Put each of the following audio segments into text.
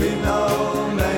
We know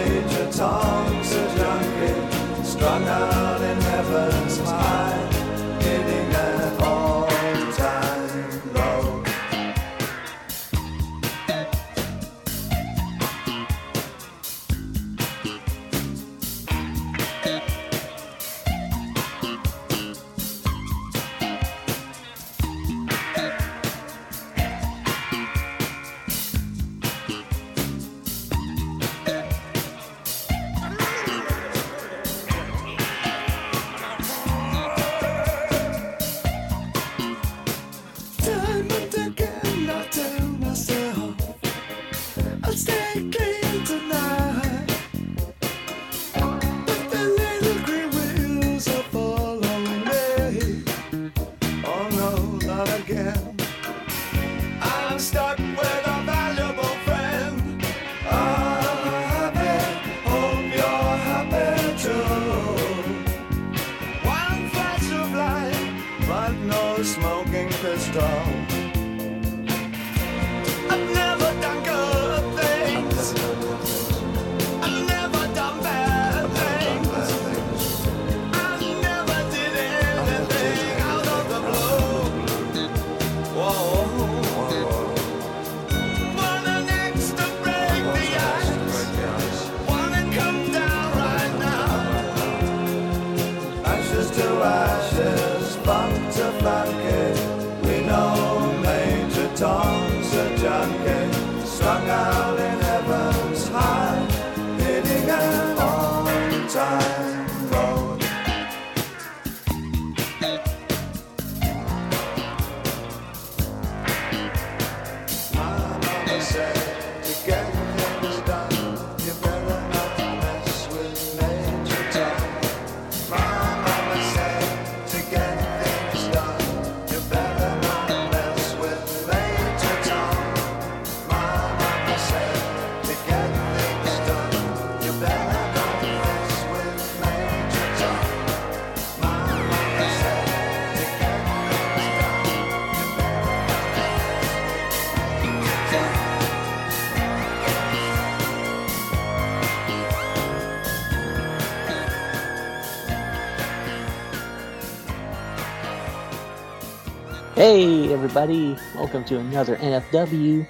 Hey everybody, welcome to another NFW.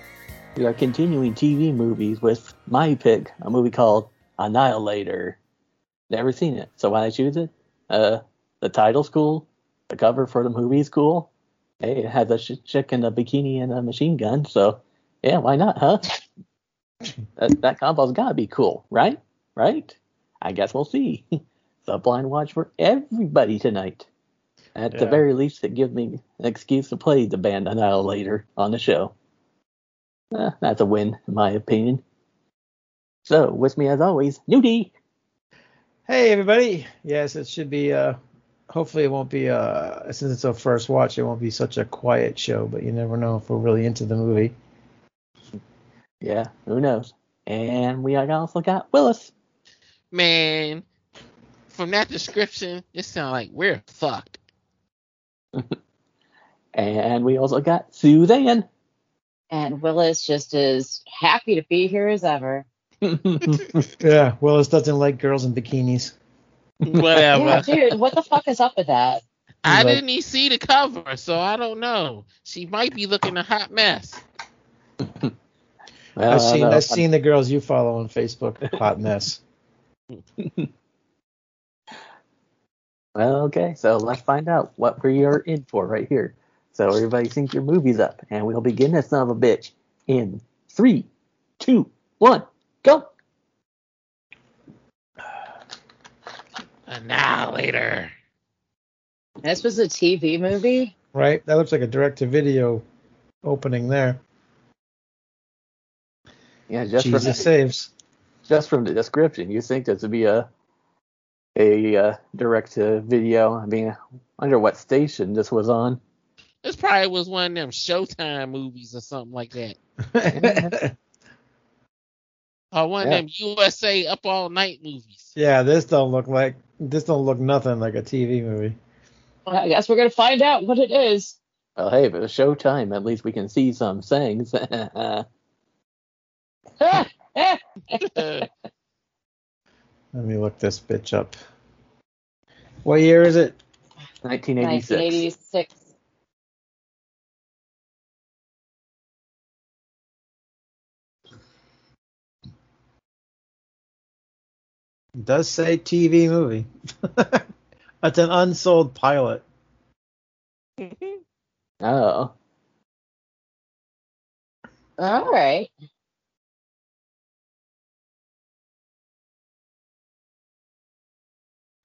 We are continuing TV movies with my pick, a movie called Annihilator. Never seen it, so why I choose it? Uh, the title's cool, the cover for the movie is cool. Hey, it has a sh- chick in a bikini and a machine gun, so yeah, why not, huh? that, that combo's gotta be cool, right? Right? I guess we'll see. So blind watch for everybody tonight. At the very least, it gives me an excuse to play the band Annihilator on the show. Eh, that's a win, in my opinion. So, with me as always, Nudie. Hey everybody. Yes, it should be uh hopefully it won't be uh since it's our first watch it won't be such a quiet show, but you never know if we're really into the movie. Yeah, who knows? And we also got Willis. Man, from that description, it sounds like we're fucked. And we also got Suzanne. And Willis just as happy to be here as ever. Yeah, Willis doesn't like girls in bikinis. Whatever. Yeah, dude, what the fuck is up with that? I Like- didn't even see the cover, so I don't know. She might be looking a hot mess. Well, I've seen don't know. I've seen the girls you follow on Facebook. Hot mess. Well, okay, so let's find out what we are in for right here. So everybody sync your movies up, and we'll begin this son of a bitch in three, two, one, Go. Annihilator. This was a TV movie. Right? That looks like a direct to video opening there. Yeah, just from Jesus saves. just from the description, you think this would be a a uh, direct to video. I mean, I wonder what station this was on. This probably was one of them Showtime movies or something like that. Or one Yeah. of them USA Up All Night movies. yeah, this don't look like this don't look nothing like a TV movie. Well, I guess we're gonna find out what it is. Well, hey, if it was Showtime, at least we can see some things. Let me look this bitch up. What year is it? 1986. 1986. It does say TV movie. That's an unsold pilot. Oh, All right.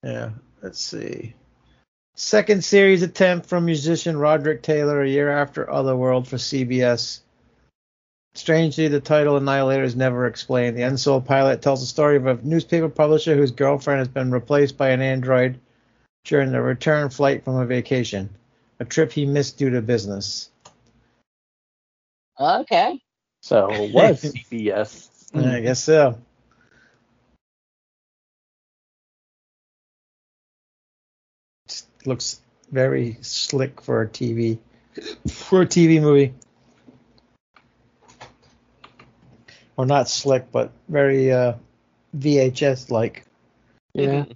Yeah, let's see. Second series attempt from musician Roderick Taylor a year after Otherworld for CBS. Strangely, the title Annihilator is never explained. The unsold pilot tells the story of a newspaper publisher whose girlfriend has been replaced by an android during a return flight from a vacation, a trip he missed due to business. Okay. so it was CBS. I guess so. Looks very slick for a TV for a TV movie. Or not slick, but very uh, VHS like. Yeah.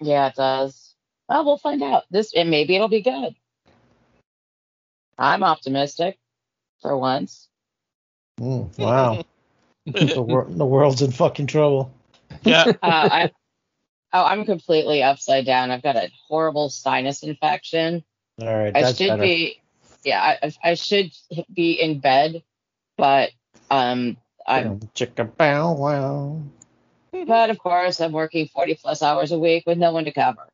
Yeah, it does. Well, we'll find out. This and maybe it'll be good. I'm optimistic for once. Mm, wow, the, wor- the world's in fucking trouble. yeah. Uh, I, oh, I'm completely upside down. I've got a horrible sinus infection. All right, I should better. be, yeah, I, I should be in bed, but um, I'm, Chicka bow wow. but of course I'm working 40 plus hours a week with no one to cover.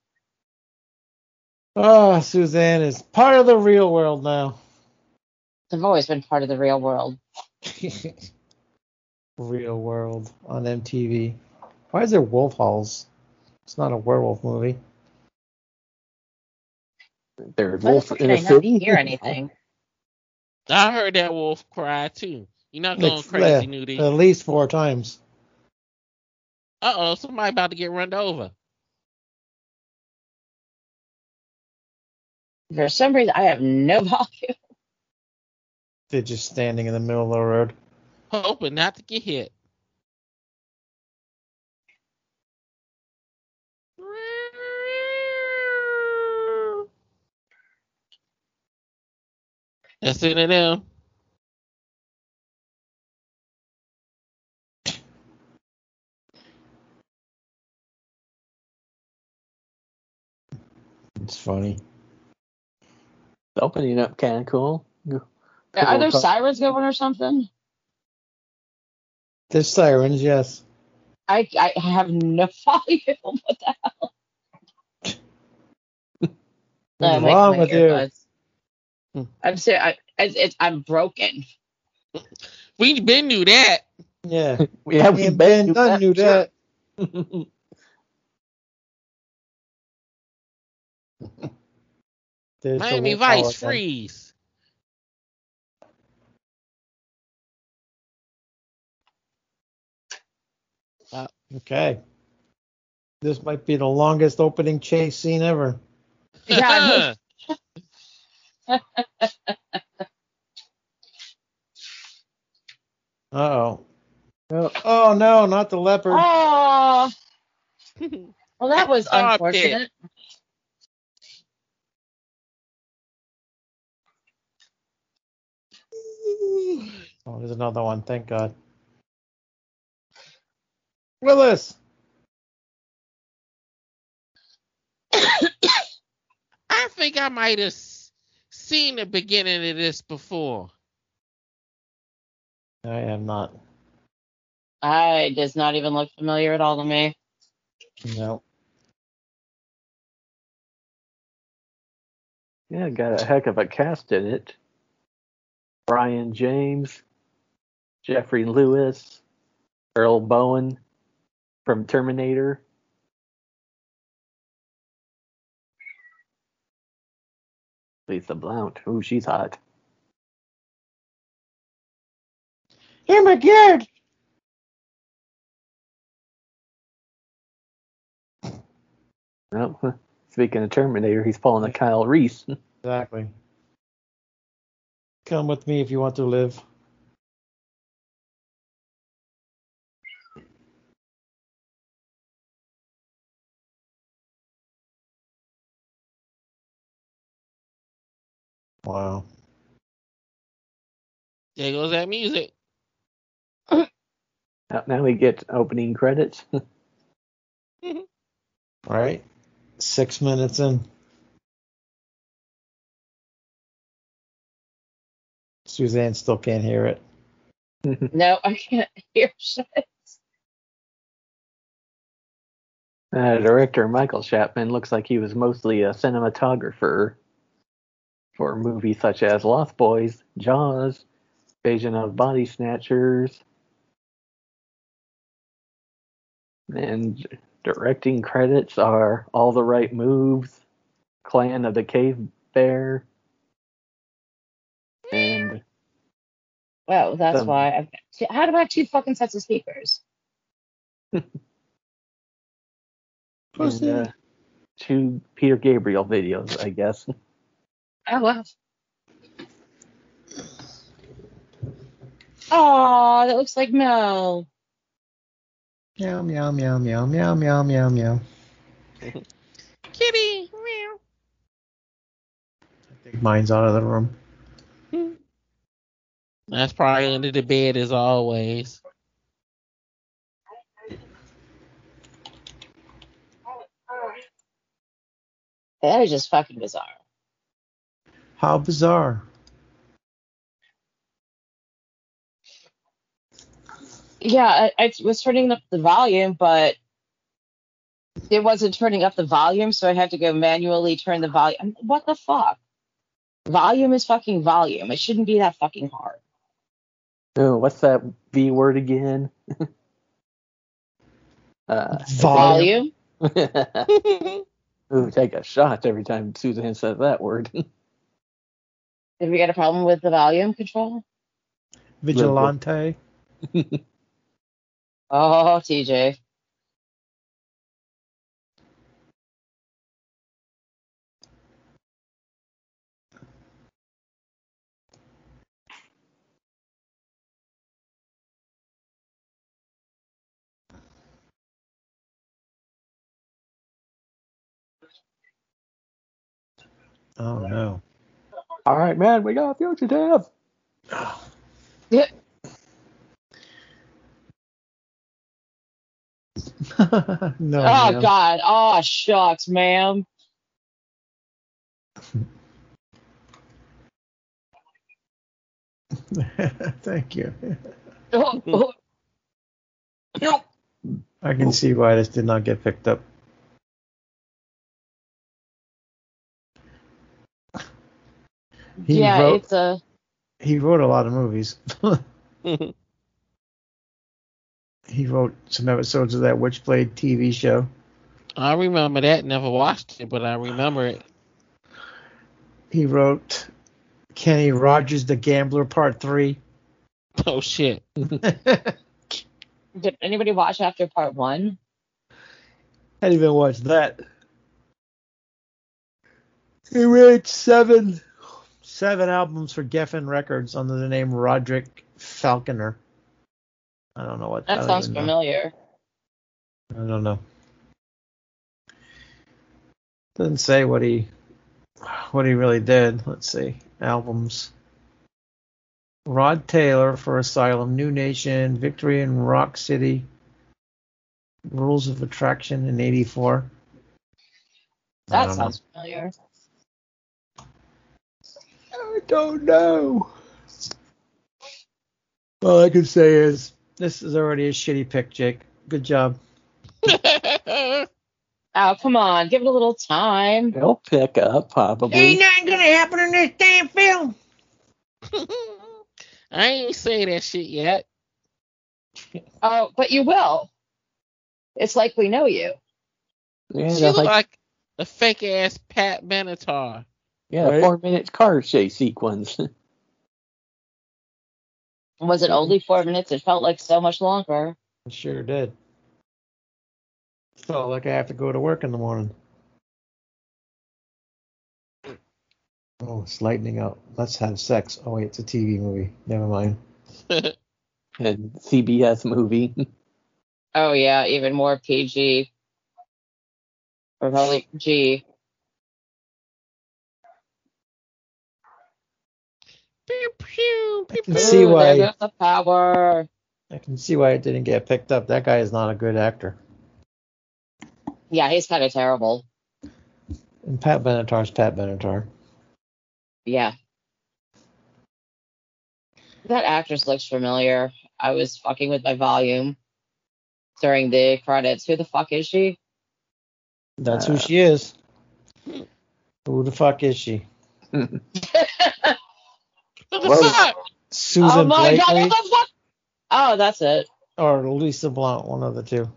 Oh, Suzanne is part of the real world now. I've always been part of the real world. real world on MTV. Why is there wolf halls? It's not a werewolf movie. There's Why wolf fuck in can the I not city. hear anything? I heard that wolf cry too. You're not going Like, crazy, yeah, Nudie. At least four times. Uh oh, somebody about to get run over. For some reason, I have no volume. They're just standing in the middle of the road. Hoping not to get hit. That's it now. It's funny. The opening up kind of cool. Are there sirens going or something? There's sirens, yes. I I have no idea What the hell? What's wrong with you? earbuds. Hmm. I'm serious. I, it's, it's, I'm broken. We've been knew that. Yeah. Yeah, we've been Ben Dunn knew that. There's the Miami Vice again. freeze. Okay. This might be the longest opening chase scene ever. Yeah, Uh oh. Oh no, not the leopard. Oh, well, that was Stop unfortunate. Oh, there's another one. Thank God. Willis. I think I might have s- seen the beginning of this before. I am not. I does not even look familiar at all to me. No. Yeah, got a heck of a cast in it. Brion James, Geoffrey Lewis, Earl Boen from Terminator. Lisa Blount. Ooh, she's hot. Oh my god! Oh, speaking of Terminator, he's pulling a Kyle Reese. Exactly. Come with me if you want to live. Wow. There goes that music. Now- Now we get opening credits. All right. Six minutes in. Suzanne still can't hear it. No, I can't hear shit. Uh, director Michael Chapman looks like he was mostly a cinematographer for movies such as Lost Boys, Jaws, Invasion of Body Snatchers, and directing credits are All the Right Moves, Clan of the Cave Bear, and Well, that's Um, why. I've got two, how do I have two fucking sets of speakers? And, uh, two Peter Gabriel videos, I guess. Oh well. Oh, that looks like Mel. Meow meow meow meow meow meow meow meow. Kitty. Meow. I think mine's out of the room. That's probably under the bed as always. That is just fucking bizarre. How bizarre. Yeah, I, I was turning up the volume, but it wasn't turning up the volume, so I had to go manually turn the volume. What the fuck? Volume is fucking volume. It shouldn't be that fucking hard. Oh, what's that V word again? uh, Volume. Volume? Ooh, take a shot every time Suzanne says that word. Did we get a problem with the volume control? Vigilante. Oh, TJ. Oh no. All right, man, we got a fugitive. Yeah. no. oh ma'am. God. Oh shucks, ma'am. Thank you. Oh, oh. No. I can see why this did not get picked up. He yeah, wrote it's a. he wrote a lot of movies. Mm-hmm. he wrote some episodes of that Witchblade TV show. I remember that. Never watched it, but I remember it. He wrote Kenny Rogers the Gambler Part 3. Oh shit. Did anybody watch after part one? I didn't even watch that. He wrote seven seven albums for Geffen Records under the name Roderick Falconer. I don't know what I That sounds even know. familiar. I don't know. Doesn't say what he what he really did. Let's see. Albums. Rod Taylor for Asylum, New Nation, Victory in Rock City, Rules of Attraction in '84. That don't know. sounds familiar. I don't know. All I can say is This is already a shitty pick, Jake. Good job. Oh, come on, give it a little time. They'll pick up probably. Ain't nothing gonna happen in this damn film. I ain't say that shit yet. Oh, but you will. It's like we know you. Yeah, she look like, like a fake ass Pat Benatar. Yeah, Right. four minutes car chase sequence. Was it only four minutes? It felt like so much longer. It sure did. Felt like I have to go to work in the morning. Oh, it's lightning out. Let's have sex. Oh wait, it's a TV movie. Never mind. and CBS movie. Oh yeah, even more PG. Or probably G. Pew, pew, pew, can pew. see why- There the power. I can see why it didn't get picked up. That guy is not a good actor. Yeah, he's kind of terrible. And Pat Benatar's Pat Benatar. Yeah. That actress looks familiar. I was fucking with my volume during the credits. Who the fuck is she? That's Uh, who she is. Who the fuck is she? What the Whoa. fuck? Susan oh my god, what the fuck? Oh, that's it. or Lisa Blount, one of the two.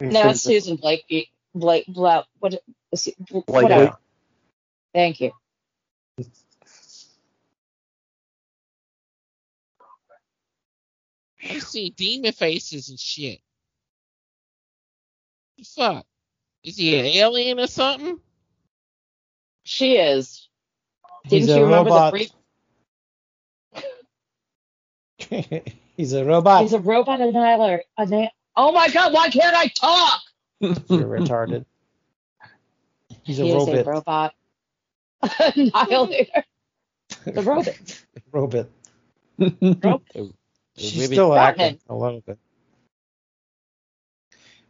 Mm-hmm. No, it's Susan Blake. Blake, Blake, what? is it- Blake- Whatever. Thank you. I see demon faces and shit. The fuck? Is he an alien or something? She is. He's Didn't a you remember robot. the brief? He's a robot. He's a robot annihilator. Oh my god, why can't I talk? You're retarded. He's a he is a robot. robot annihilator. The robot. Robot. Robot. She's Maybe- still Batman. acting a little bit.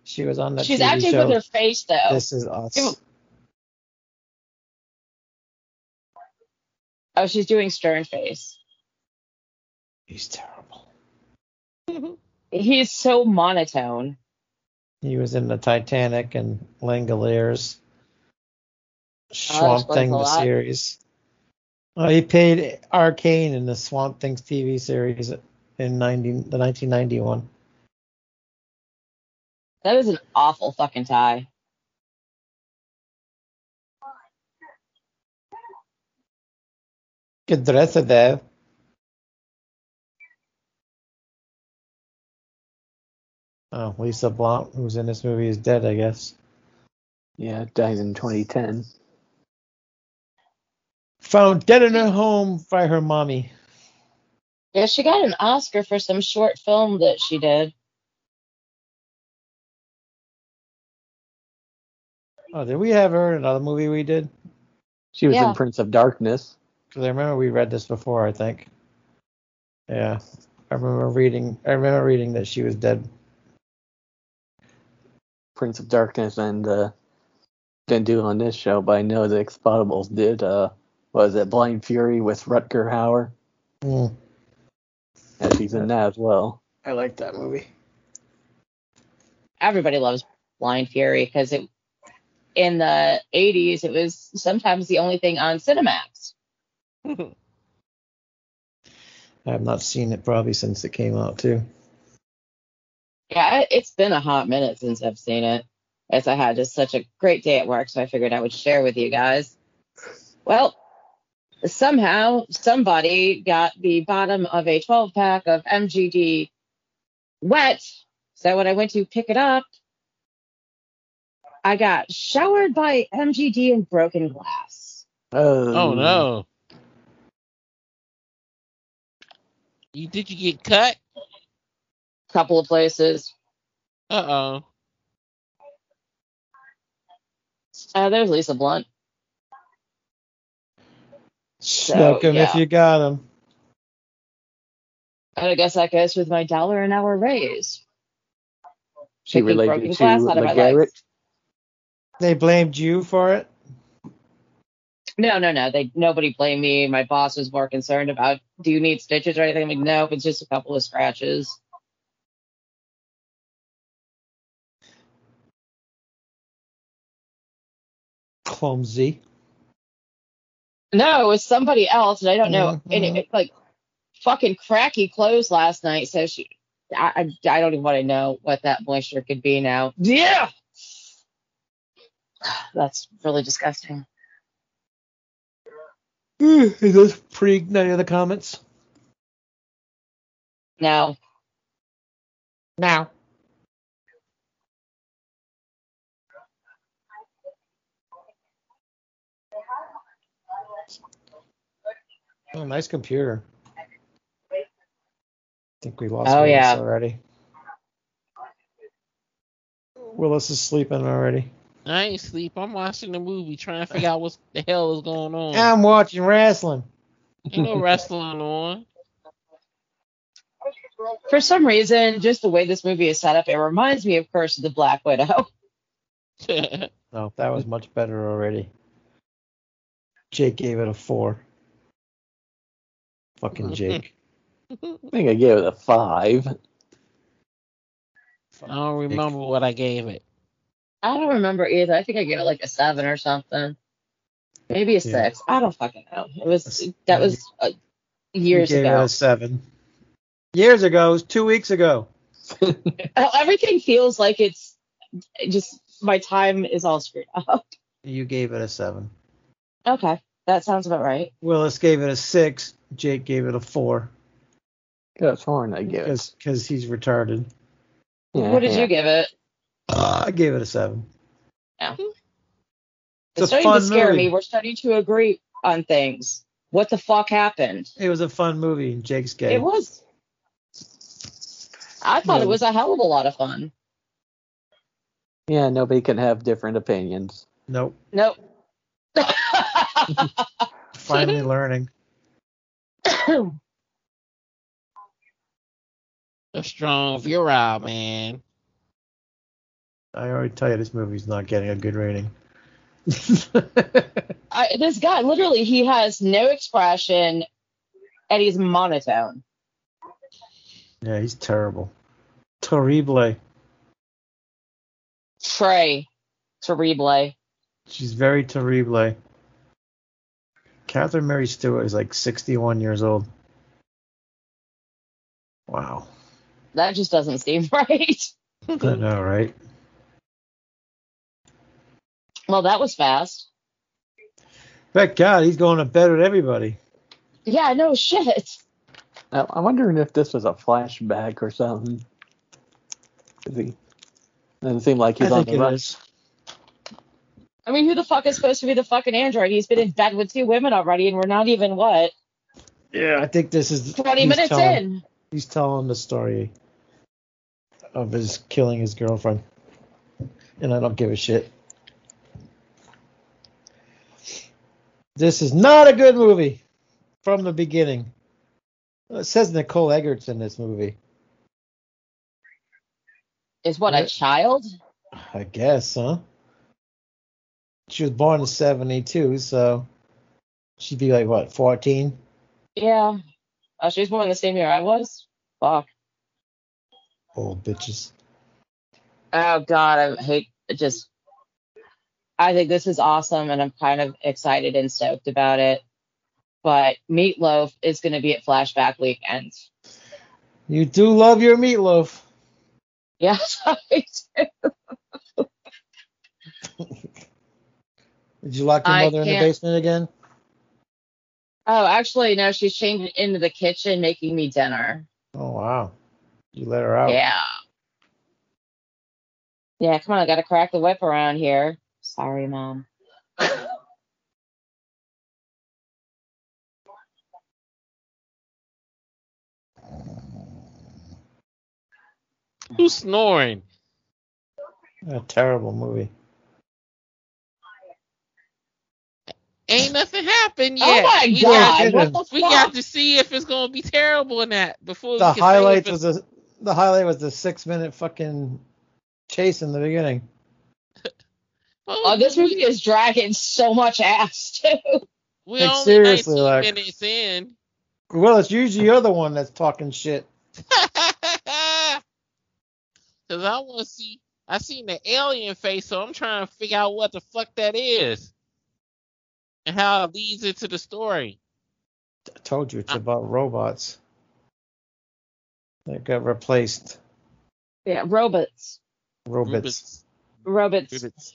She was on that She's TV acting show. with her face though. This is us. Ew. Oh, she's doing stern face. He's terrible. He's so monotone. He was in the Titanic and Langoliers. Oh, Swamp explains Thing, the series. Oh, he played Arcane in the Swamp Things TV series in 90, the 1991. That is an awful fucking tie. Good dress there. Oh, Lisa Blount, who's in this movie, is dead, I guess. yeah, died in 2010. Found dead in her home by her mommy. Yeah, she got an Oscar for some short film that she did. Oh, did we have her in another movie we did? She was Yeah. in Prince of Darkness. Because I remember we read this before, I think. Yeah, I remember reading. I remember reading that she was dead. Prince of Darkness and uh, didn't do it on this show, but I know the Expendables did. Uh, was it Blind Fury with Rutger Hauer? Mm, Yeah, she's in that as well. I like that movie. Everybody loves Blind Fury because it in the 80s it was sometimes the only thing on Cinemax. I have not seen it probably since it came out too. Yeah, it- it's been a hot minute since I've seen it. As I had just such a great day at work, so I figured I would share with you guys. Well, somehow somebody got the bottom of a 12 pack of MGD wet. So when I went to pick it up, I got showered by MGD and broken glass. Oh, Oh no. You did you get cut? Couple of places. Uh oh. Uh, there's Lisa Blount. Smoke Smoke 'em if yeah. you got 'em. And I guess that goes with my dollar an hour raise. She Picking broken related to glass out of my legs. They blamed you for it. No, no, no. They nobody blamed me. My boss was more concerned about do you need stitches or anything. I'm like, no, it's just a couple of scratches. Clumsy. No, it was somebody else, and I don't know. And Mhm. it, it, like fucking cracky clothes last night, so she. I, I, I don't even want to know what that moisture could be now. Yeah, that's really disgusting. Is this pre any of the comments? No, Now. Oh, nice computer. I think we lost Oh, Willis yeah. already. Willis is sleeping already. I ain't sleep. I'm watching the movie, trying to figure out what the hell is going on. I'm watching wrestling. Ain't no wrestling on. for some reason, just the way this movie is set up, it reminds me of Curse of the Black Widow. No, that was much better already. Jake gave it a four. Fucking Jake. I think I gave it a five. I don't remember what I gave it. I don't remember either. I think I gave it like a seven or something. Maybe a Yeah. six. I don't fucking know. It was that was uh, years You gave ago. it a seven. Years ago, it was two weeks ago. Everything feels like it's just my time is all screwed up. You gave it a seven. Okay, that sounds about right. Willis gave it a six. Jake gave it a four That's horn I give it. because he's retarded. Yeah, what did yeah. you give it? Uh, I gave it a seven. Yeah. It's It's a starting to fun scare movie. me. We're starting to agree on things. What the fuck happened? It was a fun movie. Jake's gay. It was. I thought Yeah. it was a hell of a lot of fun. Yeah, nobody can have different opinions. Nope. Nope. Finally learning. A strong virile, man. I already tell you this movie's not getting a good rating. I, this guy, literally, he has no expression, and he's monotone. yeah, he's terrible. Terrible. Trey, terrible. She's very terrible. Catherine Mary Stewart is like 61 years old. Wow. That just doesn't seem right. I know, right? Well, that was fast. Thank God he's going to bed with everybody. Yeah, no shit. Now, I'm wondering if this was a flashback or something. 'Cause he doesn't seem like he's I on think the it run. is. I mean, who the fuck is supposed to be the fucking android? He's been in bed with two women already, and we're not even what Yeah, I think this is 20 minutes telling, in. He's telling the story of his killing his girlfriend, and I don't give a shit. This is not a good movie from the beginning. It says Nicole Eggert's in this movie. Is what Yeah. a child? I guess, huh? She was born in '72, so she'd be like what, 14? Yeah. Oh, she was born the same year I was. Fuck. Old bitches. Oh God, I hate it just. I think this is awesome, and I'm kind of excited and stoked about it. But Meatloaf is going to be at Flashback Weekend. You do love your meatloaf. Yes, I do. Did you lock your I mother in the can't- basement again? Oh, actually, no, she's changed into the kitchen making me dinner. Oh wow. You let her out. Yeah. Yeah, come on, I got to crack the whip around here. Sorry, mom. Who's snoring? A terrible movie. Ain't nothing happened yet. Oh yet. my we God! Got, What we got to see if it's gonna be terrible in that before The we can say if highlights was the the highlight was the six minute fucking chase in the beginning. Oh, this movie is dragging so much ass too. We Like, only seriously, 19 like- minutes in. Well, it's usually you're the one that's talking shit. Cause I want to see. I seen the alien face, so I'm trying to figure out what the fuck that is. And how it leads into the story. I told you it's Ah. about robots that got replaced. Yeah, robots. Robots. Robots. Rubits.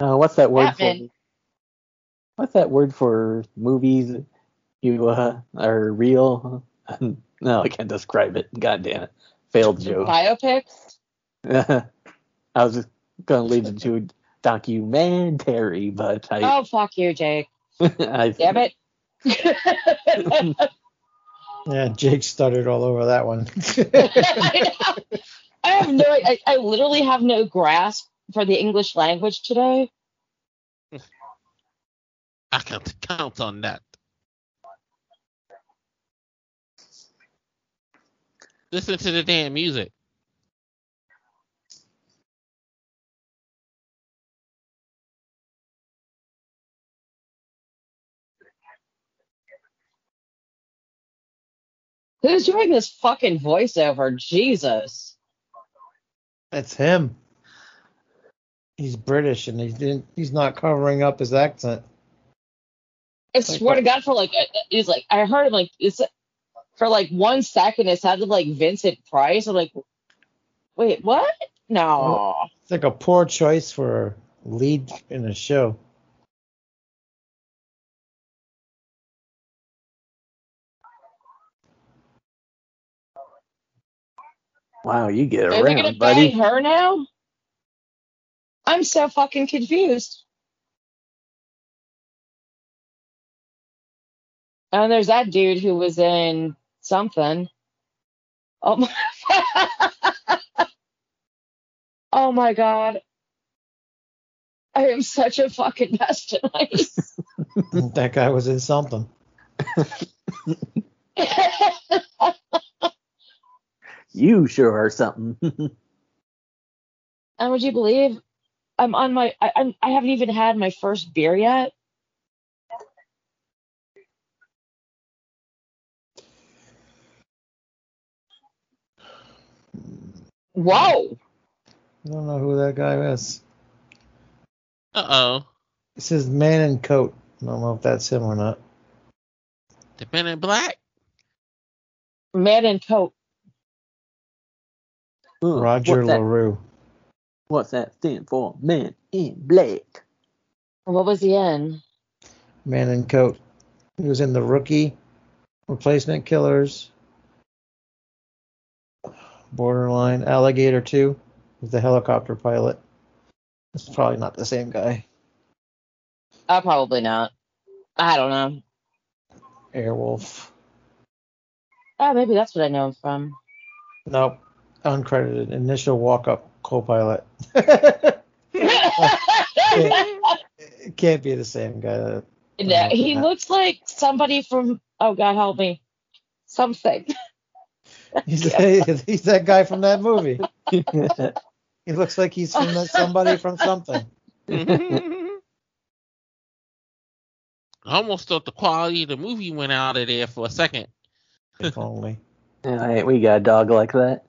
Uh, what's that word Batman. for? What's that word for movies you uh, are real? no, I can't describe it. God damn it. Failed joke. Biopics. I was just gonna lead it to documentary, but I, Oh fuck you, Jake. I Damn it. Yeah, Jake stuttered all over that one. I. I have no. I, I literally have no grasp for the English language today. I can count on that. Listen to the damn music. Who's doing this fucking voiceover? Jesus. It's him. He's British and he didn't. He's not covering up his accent. I swear to? God, for like, uh, uh, it's like I heard him like it's for like one second it sounded like Vincent Price. I'm like, wait, what? No. It's like a poor choice for a lead in a show. Wow, you get Are they gonna around, buddy. bang her now? I'm so fucking confused. Oh, and there's that dude who was in something. Oh my, oh my god. I am such a fucking mess tonight. that guy was in something. You sure are something. and would you believe I'm on my I, I'm, I haven't even had my first beer yet. Whoa! I don't know who that guy is. Uh oh. It says man in coat. I don't know if that's him or not. The Men in Black? Man in coat. Huh, Roger what's that, LaRue. what's that stand for? Men in Black. What was he in? Man in coat. He was in the rookie, replacement killers, borderline, alligator 2. He's the helicopter pilot. It's probably not the same guy. Uh, probably not. I don't know. Airwolf. Oh, maybe that's what I know him from. Nope. Uncredited. Initial walk up co pilot. it can't be the same guy. That, No, he looks like somebody from. Oh God, help me. Something. he's, he's that guy from that movie. He looks like he's from that, somebody from something. I almost thought the quality of the movie went out of there for a second. If only. Alright, we got a dog like that.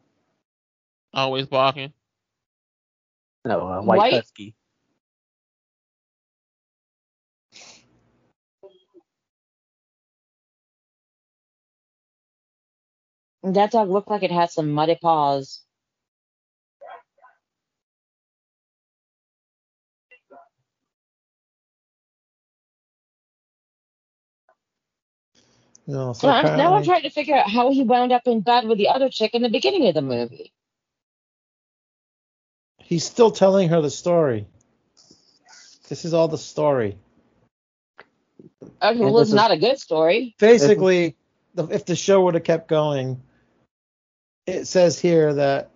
Always barking. No, a white, White? husky. That dog looked like it had some muddy paws. You know, so Now I'm, now I'm trying to figure out how he wound up in bed with the other chick in the beginning of the movie. He's still telling her the story. This is all the story. Okay, And well, it's not a good story. Basically, if the show would have kept going, it says here that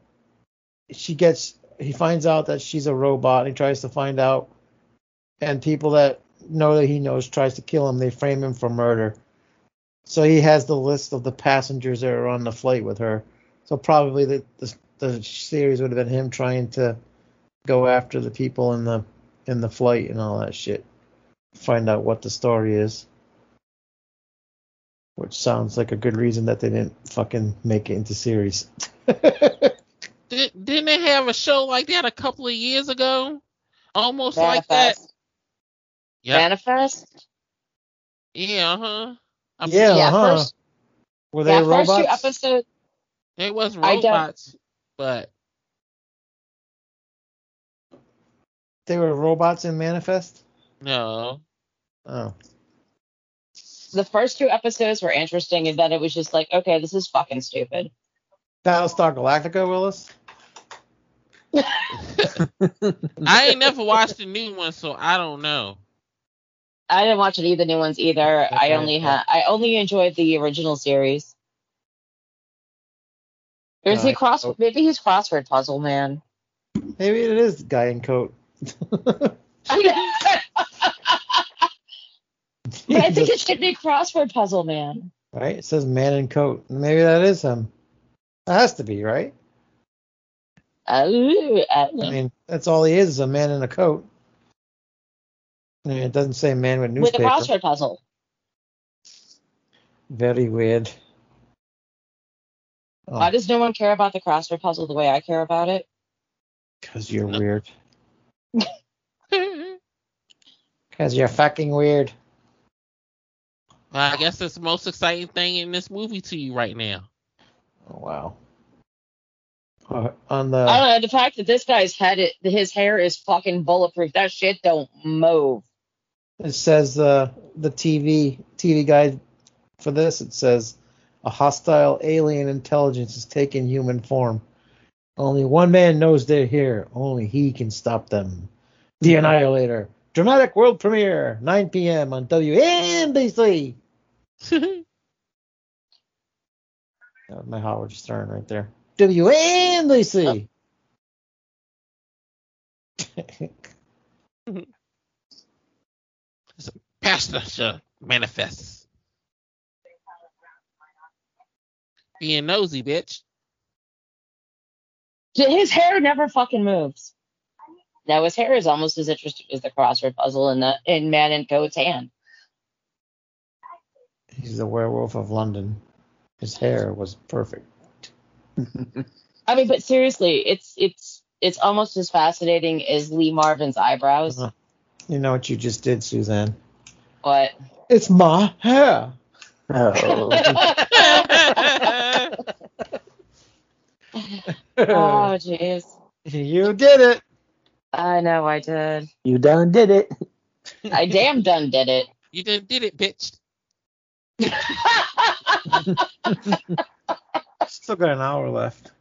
she gets, he finds out that she's a robot. He tries to find out, and people that know that he knows tries to kill him. They frame him for murder. So he has the list of the passengers that are on the flight with her. So probably the the, the series would have been him trying to go after the people in the in the flight and all that shit. Find out what the story is. Which sounds like a good reason that they didn't fucking make it into series. Did, didn't they have a show like that a couple of years ago? Almost like that. Manifest. Yeah. Manifest. Yeah, uh-huh. I'm- Yeah, yeah, huh? first, Were they yeah, robots? first two episodes. They was I don't- robots, but They were robots in Manifest. no. Oh, The first two episodes were interesting, and then it was just like, okay, this is fucking stupid. Battlestar Galactica, Willis. I ain't never watched the new one, so I don't know. I didn't watch any of the new ones either. I only had I only enjoyed the original series. Or is he cross? so- Maybe he's crossword puzzle man. Maybe it is guy in coat. I think it should be crossword puzzle man. right? It says man in coat. Maybe that is him. That has to be, right? Uh, I mean, that's all he is, is a man in a coat. I mean, it doesn't say man with newspaper. with a crossword puzzle. Very weird. Oh, Why does no one care about the crossword puzzle the way I care about it? because you're weird. Because you're fucking weird. Well, I guess it's the most exciting thing in this movie to you right now. Oh, wow. Uh, on the I don't know. The fact that this guy's head, it, his hair is fucking bulletproof. That shit don't move. it says uh, the TV TV guide for this. It says a hostile alien intelligence has taken human form. Only one man knows they're here. Only he can stop them. The Annihilator. Dramatic world premiere, 9 p.m. on WNBC. That was my Howard Stern right there. WNBC. Pastor should manifest. Being nosy, bitch. His hair never fucking moves. Now his hair is almost as interesting as the crossword puzzle in the in Man in Coat's hand. He's the werewolf of London. His hair was perfect. I mean, but seriously, it's it's it's almost as fascinating as Lee Marvin's eyebrows. Uh-huh. You know what you just did, Suzanne? What? It's my hair. Oh, oh jeez, you did it. I know I did. you done did it. I damn done did it. you done did it, bitch. Still got an hour left.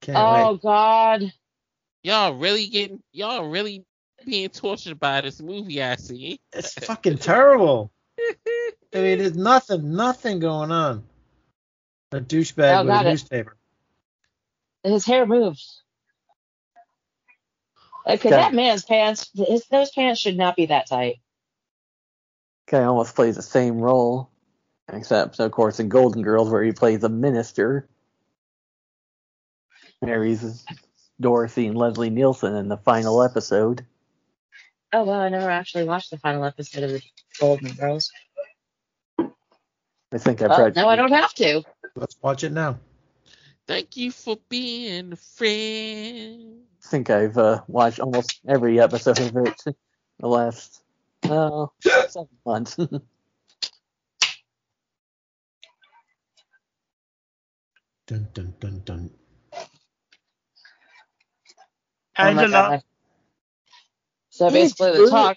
Can't oh wait. God. Y'all really getting y'all really being tortured by this movie I see. It's fucking terrible. I mean, there's nothing, nothing going on. A douchebag Oh, with a it. newspaper. His hair moves. Okay, Okay. that man's pants, his those pants should not be that tight. Guy almost plays the same role, except of course in Golden Girls where he plays a minister. Marries Dorothy and Leslie Nielsen in the final episode. Oh well, I never actually watched the final episode of the Golden Girls. I think I've Well, read. no, I don't have to. Let's watch it now. Thank you for being a friend. I think I've uh, watched almost every episode of it the last uh, seven months. Dun dun dun dun. Oh my God. So basically, the talk.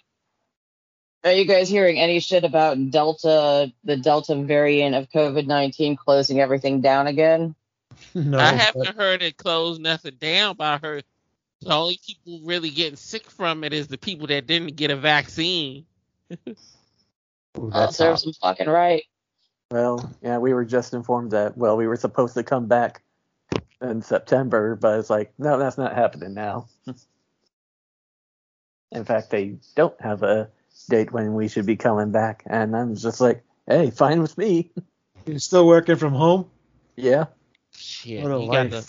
Are you guys hearing any shit about Delta, the Delta variant of COVID nineteen closing everything down again? No, I haven't heard it close nothing down, but I heard the only people really getting sick from it is the people that didn't get a vaccine. Ooh, I'll that's some fucking right. well, yeah, we were just informed that well, we were supposed to come back in September, but it's like no, that's not happening now. in fact, they don't have a date when we should be coming back, and I'm just like, hey, fine with me. You're still working from home? yeah. Shit, What a you got the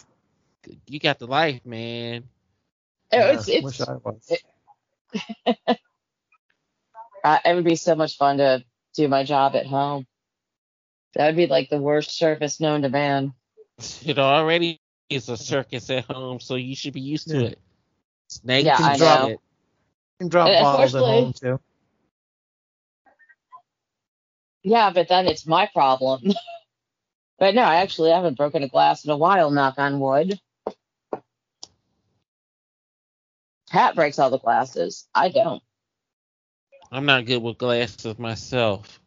you got the life, man. Oh, Yeah, it's it's wish I was. Uh, it would be so much fun to do my job at home. That would be like the worst service known to man. It already is a circus at home, so you should be used to it. Snakes Yeah, and I shit. know. You can drop Uh, bottles at home too. Yeah, but then it's my problem. but no, I actually haven't broken a glass in a while, knock on wood. Pat breaks all the glasses. I don't. I'm not good with glasses myself.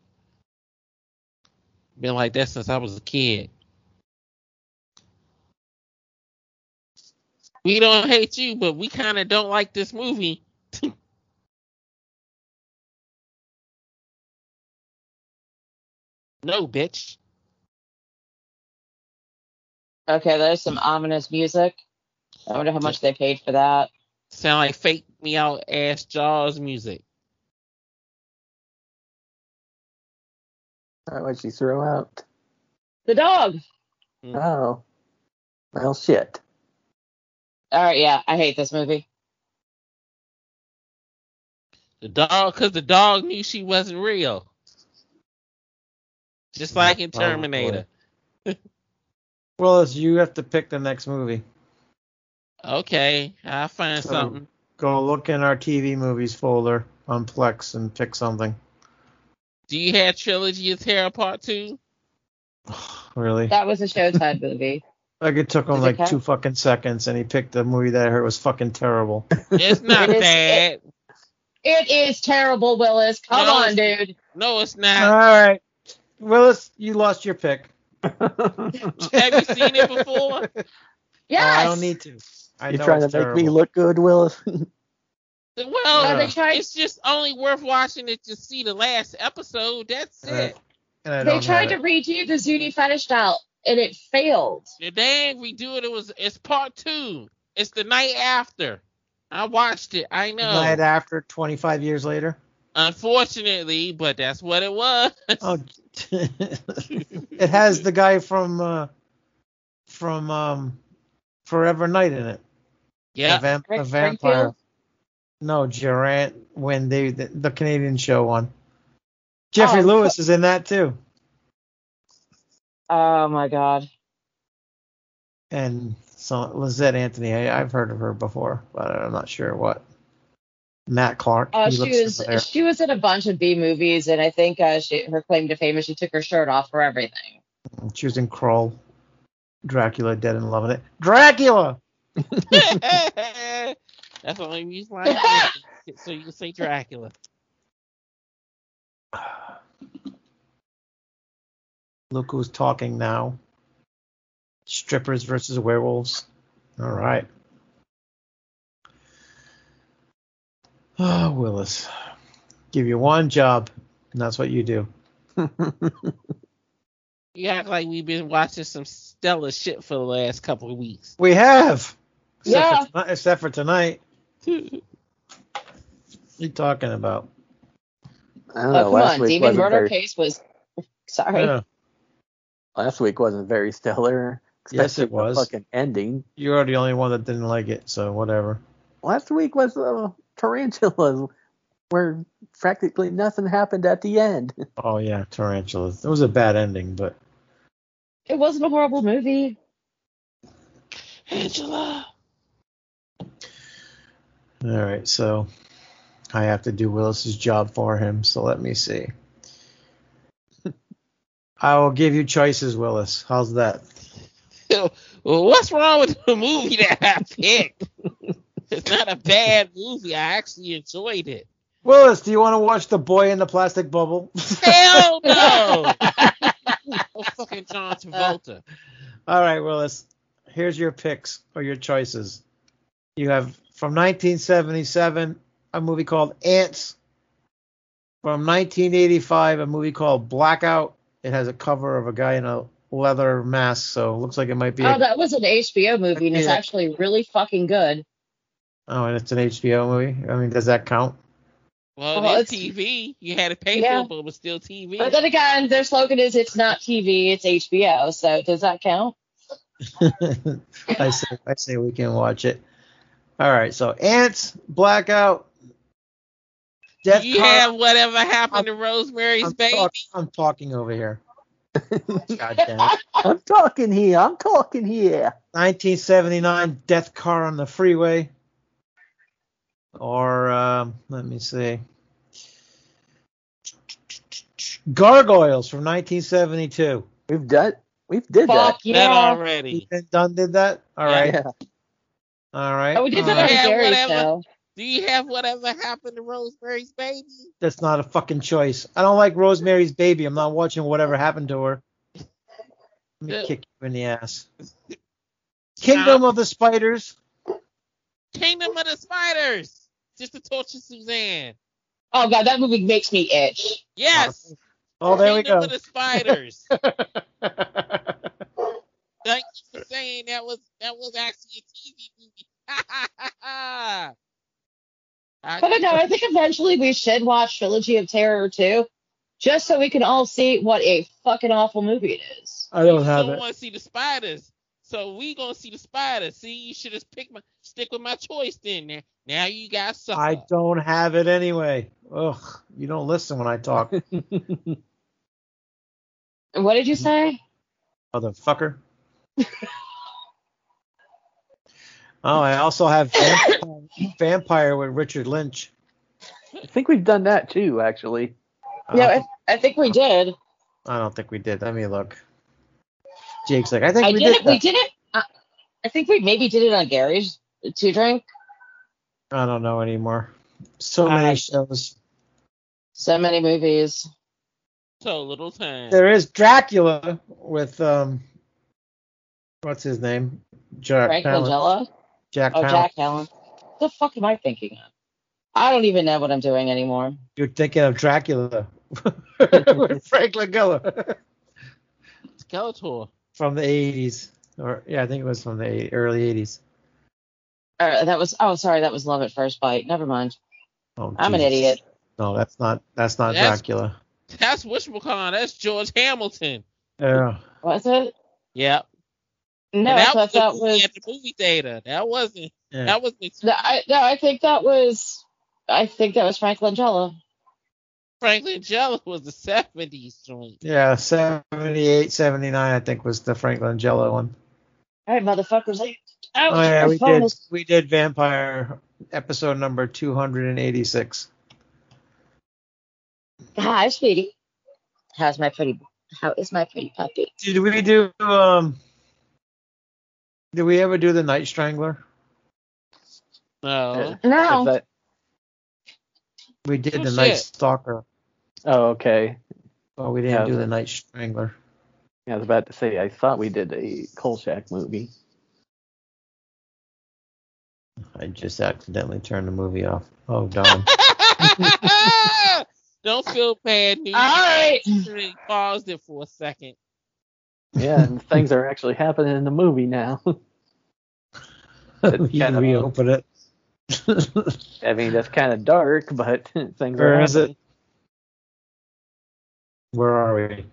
Been like that since I was a kid. We don't hate you, but we kind of don't like this movie. no, bitch. Okay, there's some ominous music. I wonder how much they paid for that. Sound like fake me out ass Jaws music. That what you throw out. The dog. Mm. Oh. Well, shit. All right, yeah, I hate this movie. The dog, because the dog knew she wasn't real. Just like in Oh, boy. Terminator. Willis, you have to pick the next movie. Okay, I'll find So- something. Go look in our TV movies folder on Plex and pick something. Do you have Trilogy of Terror Part 2? Really? That was a Showtime movie. Like it took him Does like two fucking seconds, and he picked a movie that I heard was fucking terrible. It's not It is- bad. It is terrible, Willis. Come No, on, dude. No, it's not. All right, Willis, you lost your pick. Have you seen it before? Yes. I don't need to. I you know trying to it's make me look good, Willis? Well, No, they tried- it's just only worth watching it to see the last episode. That's Right. it. They tried to have redo the Zuni fetish doll, and it failed. If they ain't redo it, it was it's part two. It's the night after. I watched it. I know. Night after, 25 years later. Unfortunately, but that's what it was. Oh, it has the guy from uh, from um, Forever Knight in it. yeah. A, vamp- Rick a vampire. Springfield? No, Durant when they the, the Canadian show one. Geoffrey Oh, Lewis is in that too, Oh my god. and so Lysette Anthony. I, I've heard of her before, but I'm not sure what. Matt Clark. Uh, she was she was in a bunch of B movies, and I think uh, she, her claim to fame is she took her shirt off for everything. She was in Krull, Dracula, Dead and Loving It. Dracula. that's the only reason why I did it, so you can say Dracula. Look who's talking now. Strippers versus werewolves. All right. Oh, Willis. Give you one job, and that's what you do. You act like we've been watching some stellar shit for the last couple of weeks. We have. Except, Yeah. for, tonight, except for tonight. What you talking about? I don't Oh, know. come last on, week Demon wasn't Murder very, Case was. Sorry. Yeah, last week wasn't very stellar. Yes, it was. Fucking ending. you're the only one that didn't like it, so whatever. Last week was uh, tarantulas, where practically nothing happened at the end. Oh yeah, tarantulas. It was a bad ending, but It wasn't a horrible movie. Angela. all right. So I have to do Willis's job for him. So let me see. I will give you choices, Willis. How's that? What's wrong with the movie that I picked? It's not a bad movie. I actually enjoyed it. Willis, do you want to watch The Boy in the Plastic Bubble? Hell no! oh, fucking John Travolta. All right, Willis. Here's your picks or your choices. You have from 1977 a movie called Ants. From 1985 a movie called Blackout. It has a cover of a guy in a leather mask, so it looks like it might be. Oh, A, that was an HBO movie, and it's actually really fucking good. Oh, and it's an HBO movie. I mean, does that count? Well, Well, it's it's- TV. You had to pay Yeah. for it, but it was still TV. But then again, their slogan is "It's not TV, it's HBO." So does that count? I say I say we can watch it. All right, so Ants, Blackout, Death you Car- have whatever happened to Rosemary's I'm, Baby. talk- I'm talking over here. God damn it. I'm talking here. I'm talking here. 1979 Death Car on the Freeway. Or um, let me see. Gargoyles from 1972. We've done we've did Fuck That yeah. already. Ethan Dunn did that. All Yeah. right. that. Yeah. All right. Oh, we did All that right. on Yeah, whatever. show. Do you have whatever happened to Rosemary's Baby? That's not a fucking choice. I don't like Rosemary's Baby. I'm not watching whatever happened to her. Let me Yeah. kick you in the ass. Kingdom of the Spiders. Kingdom of the Spiders. Just to torture Suzanne. Oh god, that movie makes me itch. Yes. Oh, there we go. of the Spiders. Thank you for saying that was that was actually a TV movie. I, But no, I think eventually we should watch Trilogy of Terror too, just so we can all see what a fucking awful movie it is. I don't have don't it. want to see the spiders. So we gonna see the spider. See, you should have picked my stick with my choice then. Now, now you got suffer. I don't have it anyway. Ugh, you don't listen when I talk, What did you say? motherfucker. oh, I also have Vampire, Vampire with Richard Lynch. I think we've done that too, actually. I No, don't, I, I think we did. I don't think we did. Let me look. Jake's like, I think I we did did. it. We did it. Uh, I think we maybe did it on Gary's two drink. I don't know anymore. So many I- shows. So many movies. so little time. There is Dracula with um, what's his name? Jack Frank Palance. Langella. Jack Oh, Palance. Jack Allen. What the fuck am I thinking of? I don't even know what I'm doing anymore. You're thinking of Dracula with Frank Langella Skeletor. From the 80s, or yeah, I think it was from the early 80s. Uh, that was. Oh, sorry, that was Love at First Bite. Never mind. Oh, I'm an idiot. No, that's not. That's not That's- Dracula. That's wishful That's George Hamilton. Yeah. Was it? Yep. No, And I that thought was that the movie was. at the movie theater. That wasn't. yeah. That wasn't No, I, no, I think that was. I think that was Frank Langella. Frank Langella was the seventies joint. Yeah, 78, 79, I think was the Frank Langella one. All right, motherfuckers. Like, ouch, Oh yeah, we did. is- We did Vampire episode number 286. Hi, sweetie. How's my pretty? How is my pretty puppy? Did we do um? Did we ever do the Night Strangler? No. No. Is that- We did Oh, the Night. Stalker. Oh, okay. Well, we didn't Yeah. do the Night Strangler. Yeah, I was about to say I thought we did a Kolchak movie. I just accidentally turned the movie off. Oh darn. Don't feel bad. New All right. Actually paused it for a second. Yeah, and things are actually happening in the movie now. you kind of- reopen it. I mean, that's kind of dark, but things Where are is it? Happening. Where are we?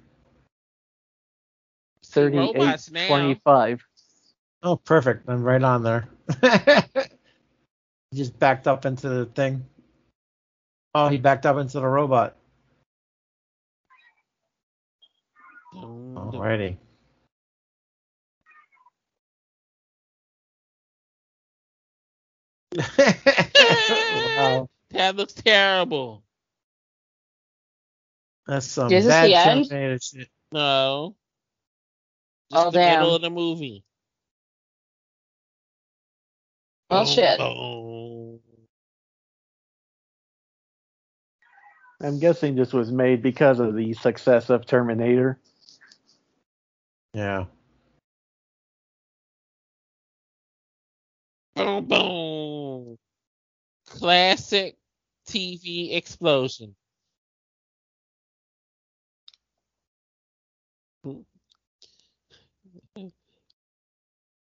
Thirty-eight, twenty-five. Oh, perfect. I'm right on there. he just backed up into the thing. Oh, he backed up into the robot. Alrighty. wow. That looks terrible. That's some Is this bad the end? Terminator shit. No. Just Oh, the damn. middle of the movie. Well, Boom, shit. boom. I'm guessing this was made because of the success of Terminator. Yeah. Boom, boom. Classic TV explosion.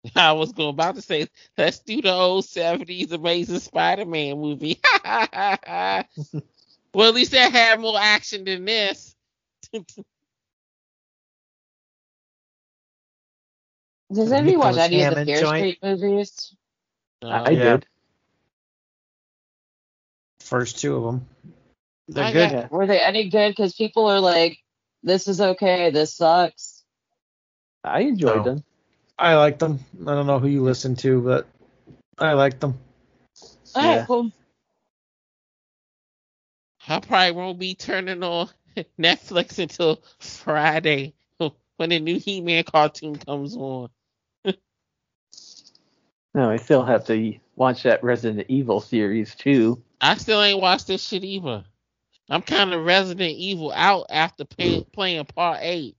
I was going about to say, let's do the old 70s Amazing Spider Man movie. well, at least that had more action than this. Does anyone watch any of the Hammond Fear joint. Street movies? I, I Uh, Yeah. did. First two of them. They're I good. got- Were they any good? Because people are like, "This is okay. This sucks." I enjoyed No. them. I like them. I don't know who you listen to, but I like them. All right, Yeah. cool. I probably won't be turning on Netflix until Friday when the new He-Man cartoon comes on. No, I still have to watch that Resident Evil series too. I still ain't watched this shit either. I'm kind of Resident Evil out after pay, playing Part Eight.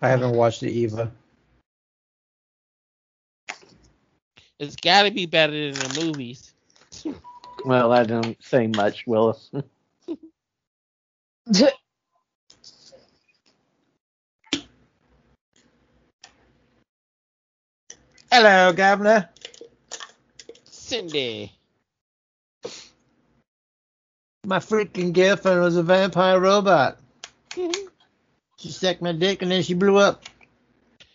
I haven't watched the Eva. It's got to be better than the movies. Well, I don't say much, Willis. Hello, Governor. Cindy. My freaking girlfriend was a vampire robot. She sucked my dick and then she blew up.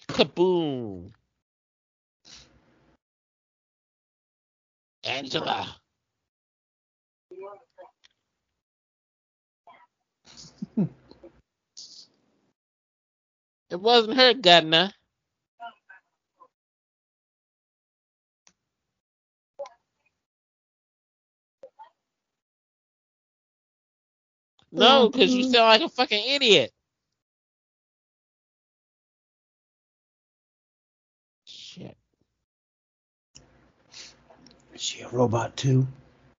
Kaboom. Angela. it wasn't her, Gardner. No, because you mm-hmm. sound like a fucking idiot. Shit. Is she a robot too?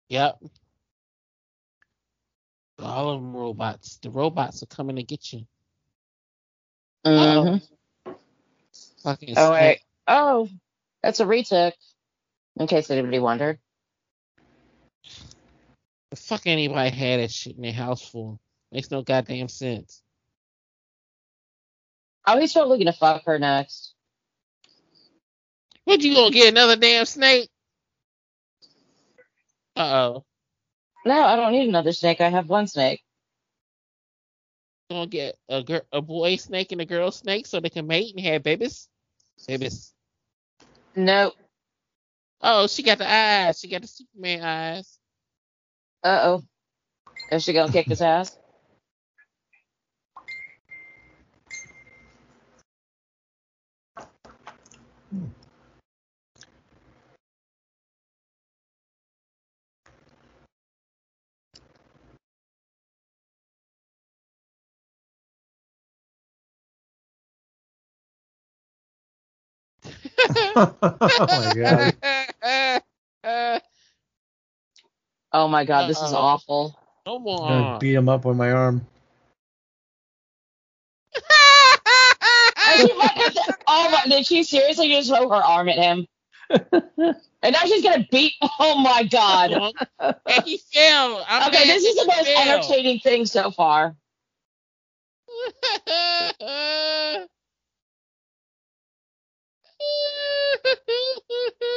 Yep. All of them robots. The robots are coming to get you. Mhm. Fucking Oh wait. Oh, that's a retook. In case anybody wondered. The fuck anybody had that shit in their house for? Makes no goddamn sense. Oh, he's totally gonna fuck her next. What you gonna get another damn snake? Uh oh. No, I don't need another snake. I have one snake. Gonna get a girl, a boy snake and a girl snake so they can mate and have babies. Babies. No. Oh, she got the eyes. She got the Superman eyes. Uh oh. Is she gonna kick his ass? Oh my god. Oh my god, this is Uh-oh. awful. Come I'm gonna on. beat him up with my arm. And she fucking- oh my, did she seriously just throw her arm at him? And now she's gonna beat. Oh my god. and he fell. I'm Okay, this is the most fell. entertaining thing so far.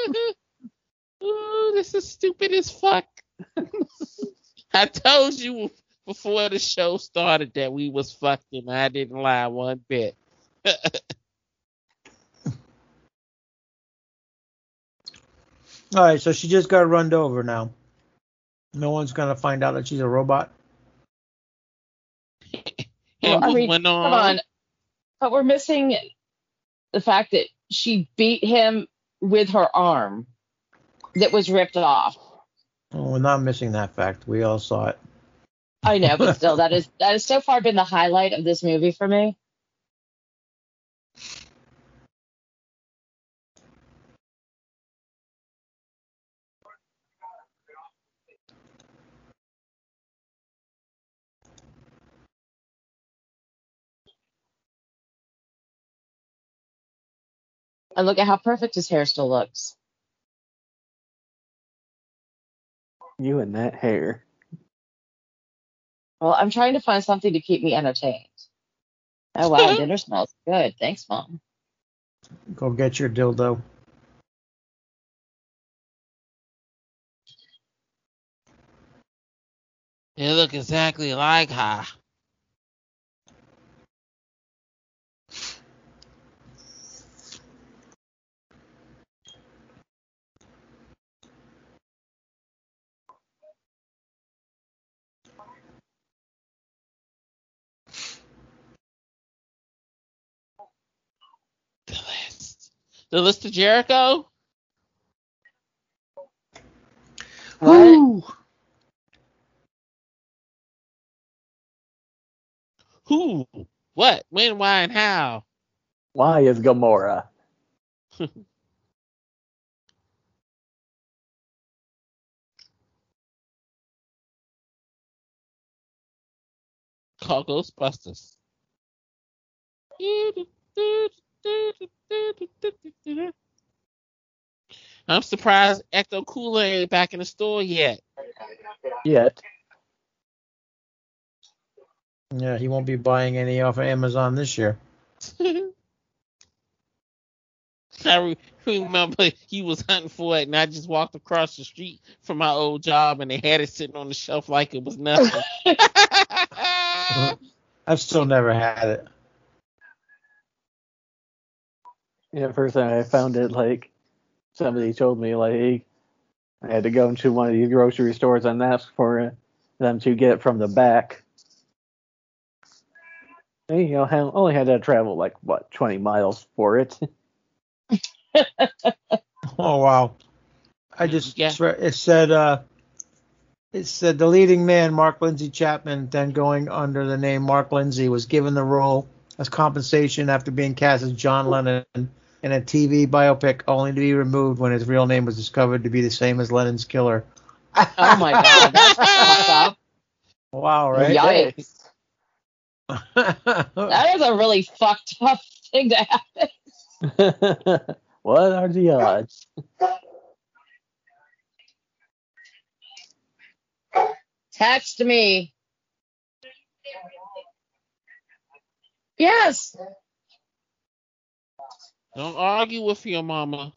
Ooh, this is stupid as fuck. I told you before the show started that we was fucked and I didn't lie one bit. All right, so she just got runned over now. No one's gonna find out that she's a robot. Well, I mean, on. Come on. But we're missing the fact that she beat him with her arm that was ripped off. Oh, we're not missing that fact. We all saw it. I know, but still, that is that has so far been the highlight of this movie for me. And look at how perfect his hair still looks. You and that hair. Well, I'm trying to find something to keep me entertained. Oh wow, dinner smells good. Thanks, mom. Go get your dildo. You look exactly like her. The list. The list of Jericho? What? Who? What? When? Why? And how? Why is Gamora? Call Ghostbusters. I'm surprised Ecto Cooler ain't back in the store yet. Yet. Yeah, he won't be buying any off of Amazon this year. I re- remember he was hunting for it, and I just walked across the street from my old job, and they had it sitting on the shelf like it was nothing. I've still never had it. Yeah, first time I found it, like somebody told me, like I had to go into one of these grocery stores and ask for them to get it from the back. And, you know, I only had to travel like what 20 miles for it. Oh wow! I just Yeah. it said uh, it said the leading man Mark Lindsay Chapman, then going under the name Mark Lindsay, was given the role as compensation after being cast as John Lennon in a TV biopic, only to be removed when his real name was discovered to be the same as Lennon's killer. Oh my god, that's fucked up. Wow! Right? Yikes. That is a really fucked up thing to happen. what are the odds? Text me. Yes. Don't argue with your mama.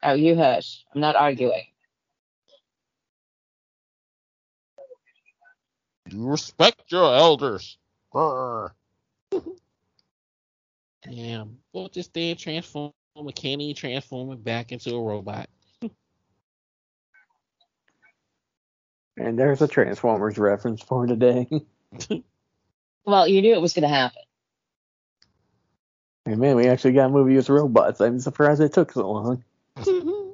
Oh, you hush. I'm not arguing. You respect your elders. Grr. Damn. Well, just then transform a candy transform it back into a robot. And there's a Transformers reference for today. Well, you knew it was going to happen. And man, we actually got a movie with robots. I'm surprised it took so long. do,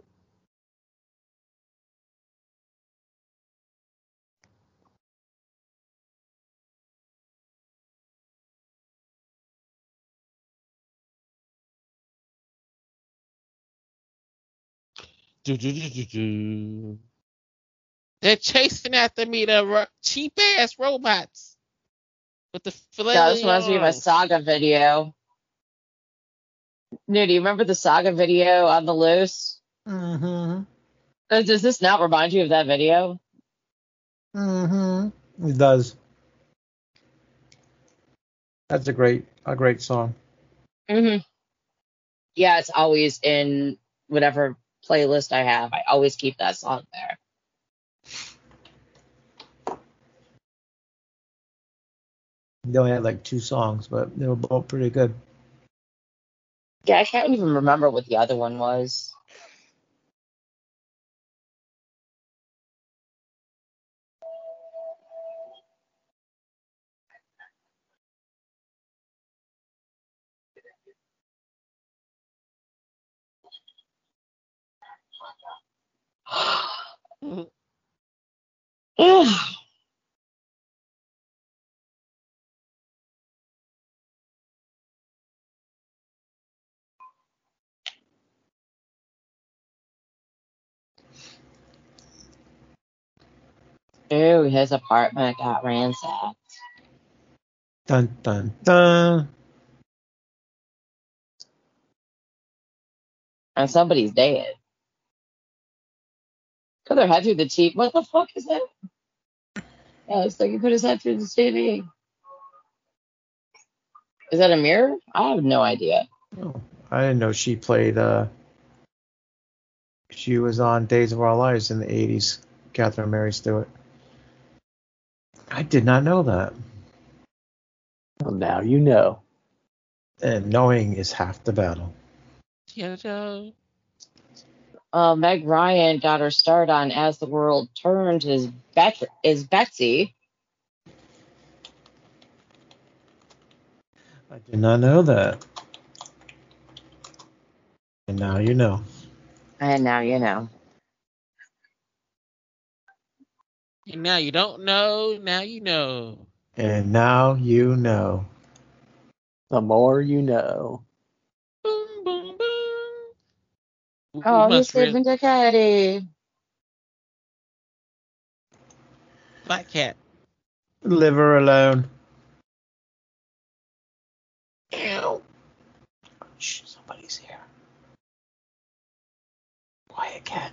do, do, do, do. They're chasing after me, the ro- cheap ass robots. With the filet That reminds me of a saga video. No, do you remember the saga video on the loose? mm-hmm. Does this not remind you of that video? Mm-hmm. It does. That's a great a great song. hmm Yeah, it's always in whatever playlist I have. I always keep that song there. They only had like two songs, but they were both pretty good. Yeah, I can't even remember what the other one was. Ugh. Ooh, his apartment got ransacked. Dun dun dun. And somebody's dead. Put their head through the TV. What the fuck is that? Yeah, it's like he put his head through the TV. Is that a mirror? I have no idea. Oh, I didn't know she played. uh She was on Days of Our Lives in the '80s. Catherine Mary Stewart. I did not know that. Well, now you know. And knowing is half the battle. Jojo. Uh, Meg Ryan got her start on As the World Turned is, Bet- is Betsy. I did not know that. And now you know. And now you know. And now you don't know, now you know. And now you know. The more you know. Boom, boom, boom. Oh, we he's must re- saving the caddy. Black cat. Leave her alone. Ow. Shh, somebody's here. Quiet cat.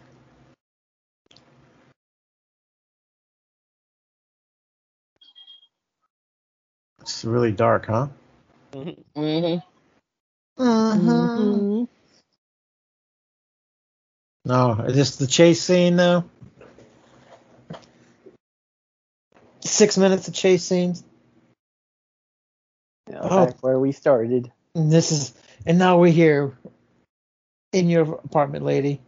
It's really dark, huh? Mhm. Mm-hmm. Mm-hmm. No, is this the chase scene though. Six minutes of chase scenes. You know, Oh. Back where we started. And this is, and now we're here in your apartment, lady.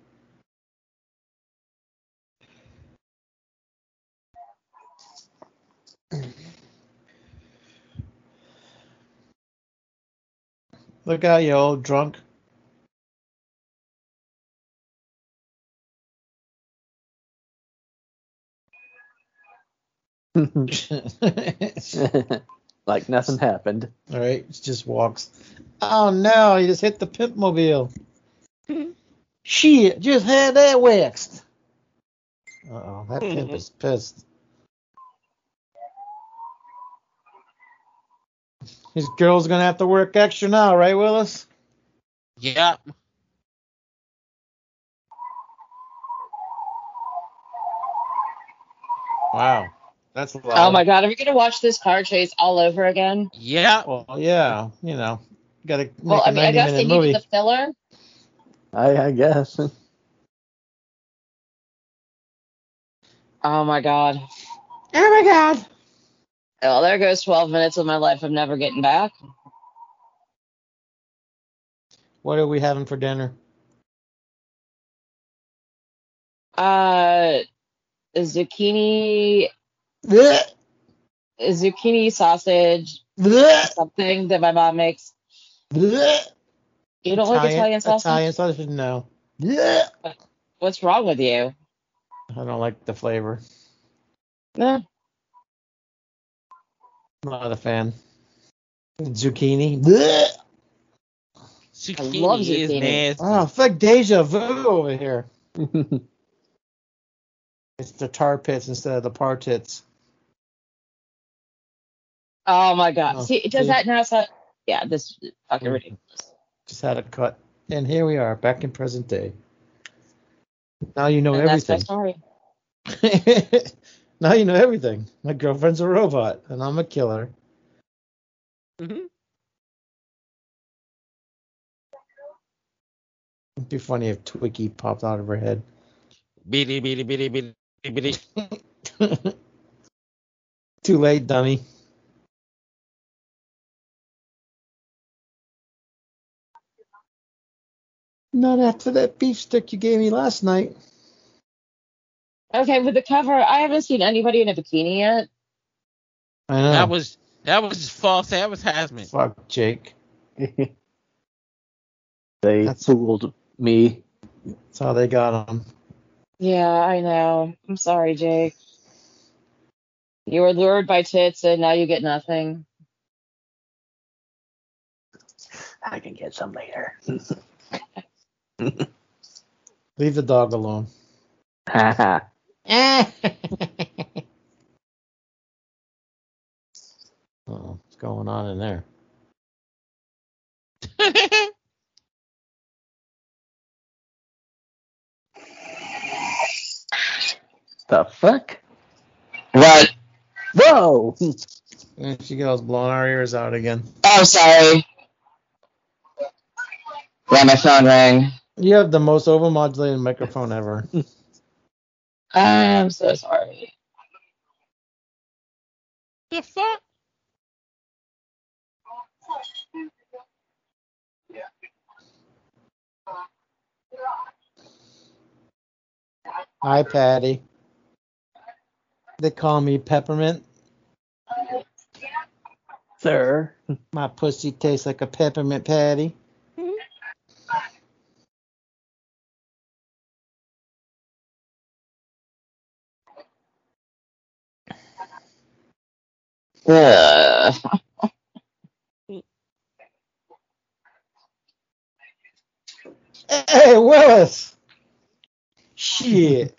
Look out, you old drunk. Like nothing happened. All right, just walks. Oh no, he just hit the pimp mobile. Shit, just had that waxed. Uh oh, that pimp is pissed. His girl's gonna have to work extra now, right, Willis? Yep. Wow, that's a lot. Oh my god, are we gonna watch this car chase all over again? Yeah. Well, yeah, you know, gotta make Well, a I mean, I guess they minute needed the filler. I, I guess. Oh my god. Oh my god. Well, there goes 12 minutes of my life I'm never getting back. What are we having for dinner? Uh, zucchini, Blech, zucchini sausage, blech, something that my mom makes. blech. You don't like Italian sausage? Italian sausage? No. Blech. What's wrong with you? I don't like the flavor. Nah. Not a fan. Zucchini. Blech. Zucchini love is zucchini. nasty. Oh, fuck deja vu over here. It's the tar pits instead of the partits. Oh my god. Oh, see, does see? that now sound? Yeah, this is fucking Mm. ridiculous. Just had a cut. And here we are, back in present day. Now you know and that's my everything. story. now you know everything. My girlfriend's a robot, and I'm a killer. Mhm. It'd be funny if Twiki popped out of her head. Bitty, bitty, bitty, bitty, bitty. Too late, dummy. Not after that beef stick you gave me last night. Okay, with the cover, I haven't seen anybody in a bikini yet. I know. That was that was false advertisement. Fuck Jake. they That's- fooled me. That's how they got him. Yeah, I know. I'm sorry, Jake. You were lured by tits and now you get nothing. I can get some later. Leave the dog alone. Haha. oh, what's going on in there? the fuck? What? Whoa! And she goes blowing our ears out again. Oh, sorry. Yeah, my phone rang. You have the most overmodulated microphone ever. I'm so sorry. the fuck? Hi, Patty. They call me Peppermint. Sir. My pussy tastes like a peppermint patty. Ugh. Hey, Willis. Shit.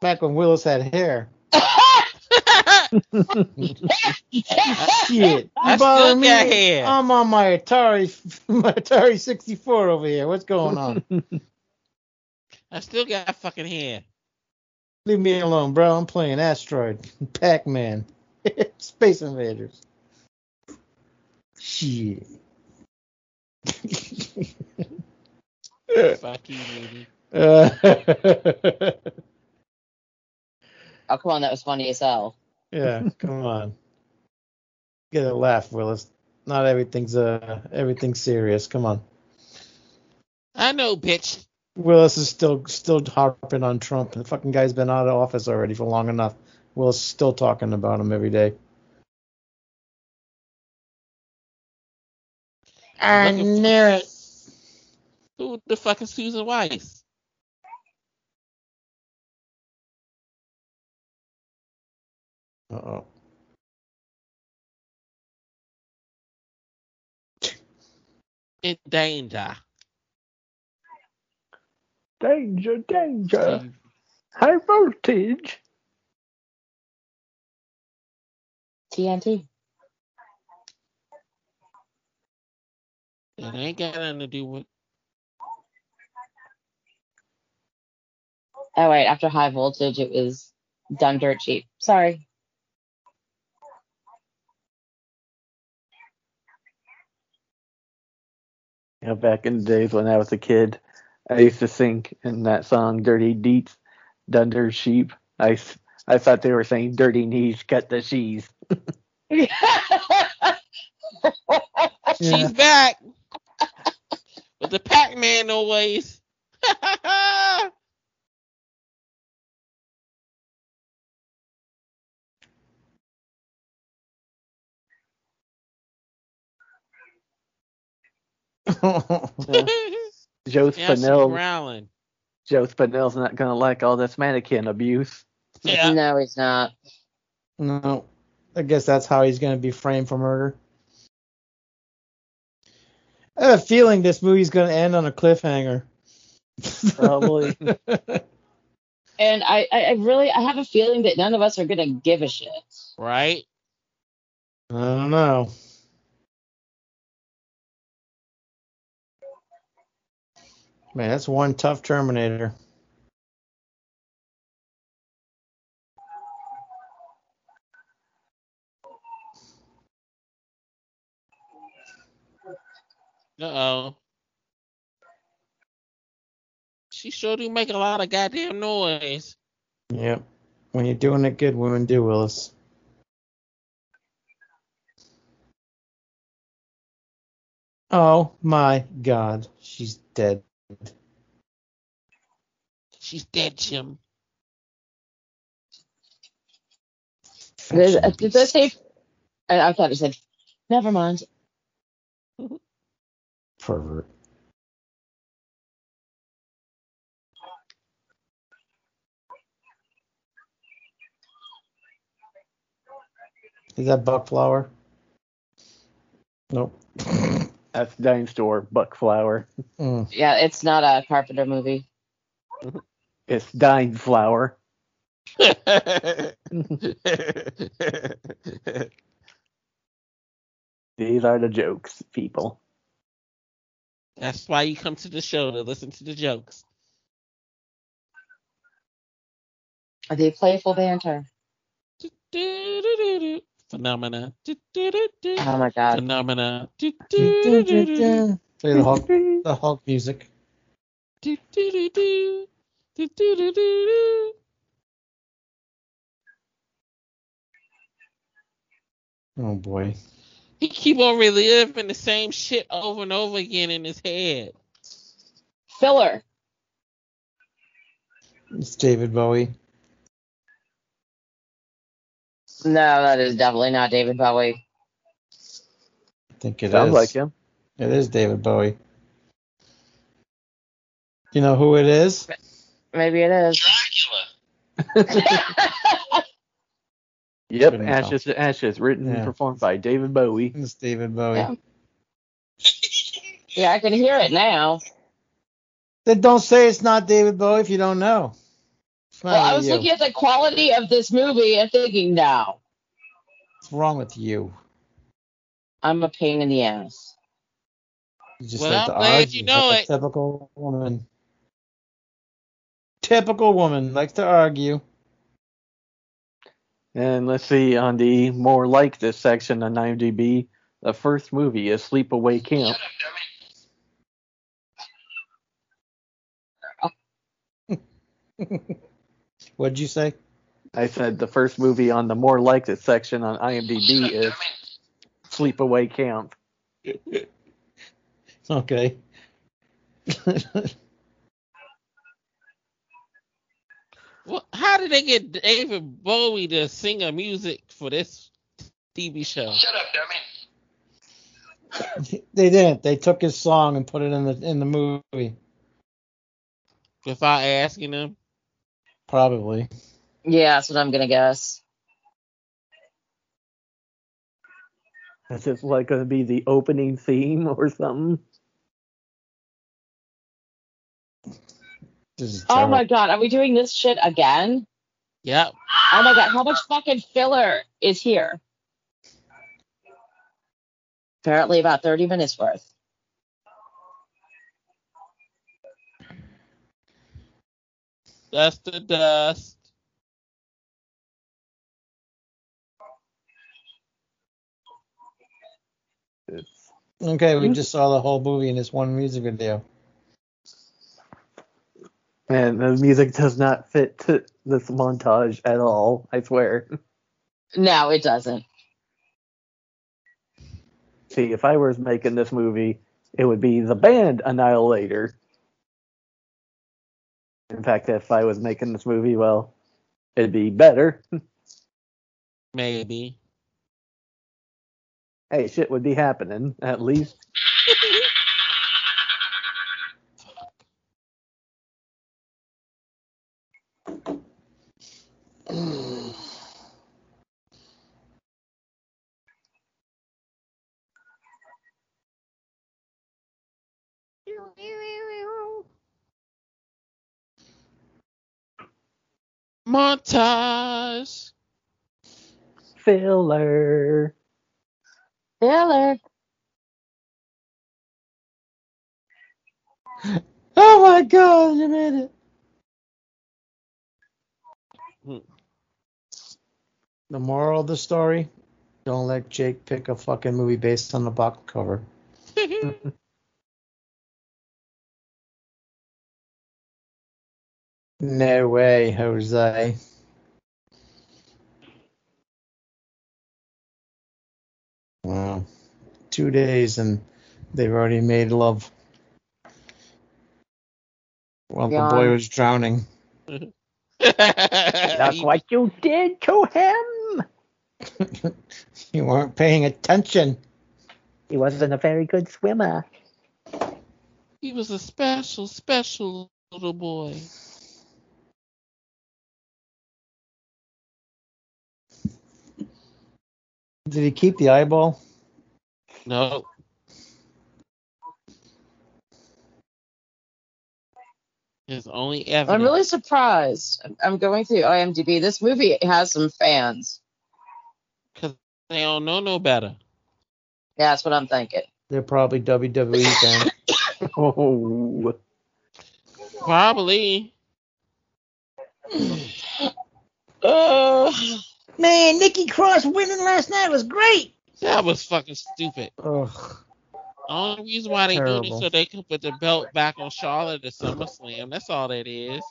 Back when Willis had hair. Shit. I still got hair. I'm on my Atari, my Atari 64 over here. What's going on? I still got fucking hair. Leave me alone, bro. I'm playing Asteroid, Pac-Man, Space Invaders. Shit. Fuck you, lady. Uh, Oh, come on, that was funny as hell. yeah, come on. Get a laugh, Willis. Not everything's uh everything's serious. Come on. I know, bitch. Willis is still still harping on Trump. The fucking guy's been out of office already for long enough. Willis is still talking about him every day. I Looking knew for- it. Who the fuck is Susan Weiss? Uh oh. In danger. danger, danger. High voltage. TNT. It ain't got nothing to do with. Oh wait, after high voltage, it was done dirt cheap. Sorry. You know, back in the days when I was a kid, I used to sing in that song "Dirty Deets, Dunder Sheep." I, s- I thought they were saying "Dirty Knees, Cut the Cheese." Yeah. She's back with the Pac-Man noise. Joe yeah, she's Spinell. Joe Spinell's not gonna like all this mannequin abuse. Yeah. No, he's not. no. I guess that's how he's gonna be framed for murder. I have a feeling this movie's gonna end on a cliffhanger. Probably. And I, I, I really, I have a feeling that none of us are gonna give a shit. Right? I don't know. Man, that's one tough Terminator. Oh. She sure do make a lot of goddamn noise. Yep. When you're doing it good, women do, Willis. Oh my God, she's dead. She's dead, Jim. Did, uh, did they say? I, I thought it said. Never mind. Pervert. Is that buck flower? Nope. That's Dine Store Buck Flower. Mm. Yeah, it's not a Carpenter movie. It's Dine Flower. These are the jokes, people. That's why you come to the show to listen to the jokes. Are they playful banter? Phenomena. Oh my god. Phenomena. Play the Hulk, the Hulk music. Oh boy. He keep on reliving the same shit over and over again in his head. Filler. It's David Bowie. No, that is definitely not David Bowie. I think it is. Sounds like him. It is David Bowie. You know who it is? Maybe it is. Yep, Ashes to Ashes, written and performed by David Bowie. It's David Bowie. Yeah. Yeah, I can hear it now. Then don't say it's not David Bowie if you don't know. Well, I was you. looking at the quality of this movie and thinking, no, What's wrong with you? I'm a pain in the ass. You just Well, like I'm to glad argue you know like a it. typical woman. Typical woman likes to argue. And let's see, on the more like this section on IMDb, the first movie is Sleepaway Camp. What'd you say? I said the first movie on the more like this section on IMDb is Sleepaway Camp. Okay. Well, how did they get David Bowie to sing a music for this TV show? Shut up, dummy. they didn't. They took his song and put it in the in the movie. Without asking him? Probably. Yeah, that's what I'm gonna guess. Is this like going to be the opening theme or something? Oh my god, are we doing this shit again? Yep. Oh my god, how much fucking filler is here? Apparently about 30 minutes worth. Dust to dust. It's, Okay, we mm-hmm. just saw the whole movie in this one music video. And the music does not fit to this montage at all, I swear. No, it doesn't. See, if I was making this movie, it would be the band Annihilator. In fact, if I was making this movie, well, it'd be better. Maybe. Hey, shit would be happening, at least. Montage. Filler. Filler. Oh my god, you made it. Hmm. The moral of the story: Don't let Jake pick a fucking movie based on the box cover. No way, Jose. Wow. Two days and they've already made love. While the boy was drowning. That's what you did to him. you weren't paying attention. He wasn't a very good swimmer. he was a special, special little boy. Did he keep the eyeball? No. His only evidence. I'm really surprised. I'm going through IMDb. This movie has some fans. Because they don't know no better. Yeah, that's what I'm thinking. They're probably WWE fans. Oh, Probably. Uh, Man, Nikki Cross winning last night was great. That was fucking stupid. Ugh. The only reason why they do this so they can put the belt back on Charlotte at SummerSlam. That's all that is.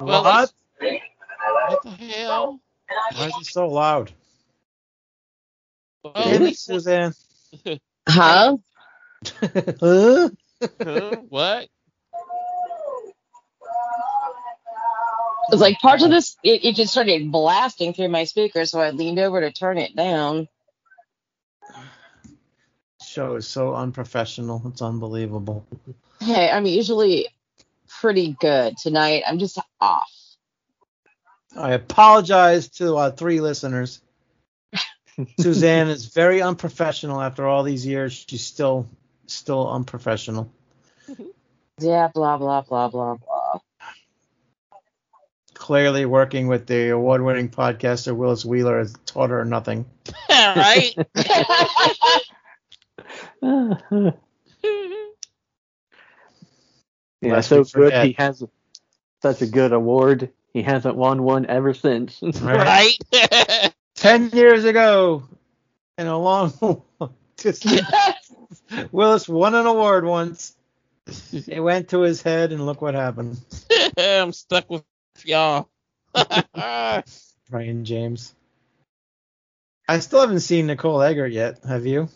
Well, what? What the hell? Why is it so loud? Well, Damn it, Suzanne. huh? huh? Huh? what? It's like parts of this, it, it just started blasting through my speaker, so I leaned over to turn it down. Show is so unprofessional. It's unbelievable. Hey, I'm usually pretty good tonight. I'm just off. I apologize to our three listeners. Suzanne is very unprofessional after all these years. She's still still unprofessional. Yeah, blah blah blah blah blah. Clearly working with the award-winning podcaster Willis Wheeler has taught her nothing. right? yeah, Lest so good he has such a good award. He hasn't won one ever since. Right. right? Ten years ago, in a long just Willis won an award once. It went to his head, and look what happened. I'm stuck with y'all. Brion James. I still haven't seen Nicole Eggert yet. Have you?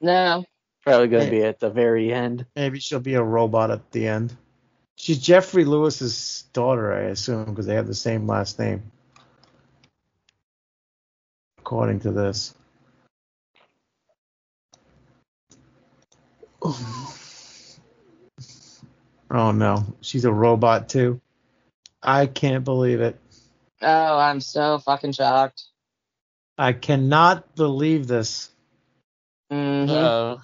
no. Probably going to be at the very end. Maybe she'll be a robot at the end. She's Geoffrey Lewis's daughter, I assume, because they have the same last name. According to this. Oh no, she's a robot too. I can't believe it. Oh, I'm so fucking shocked. I cannot believe this. hmm Uh-oh.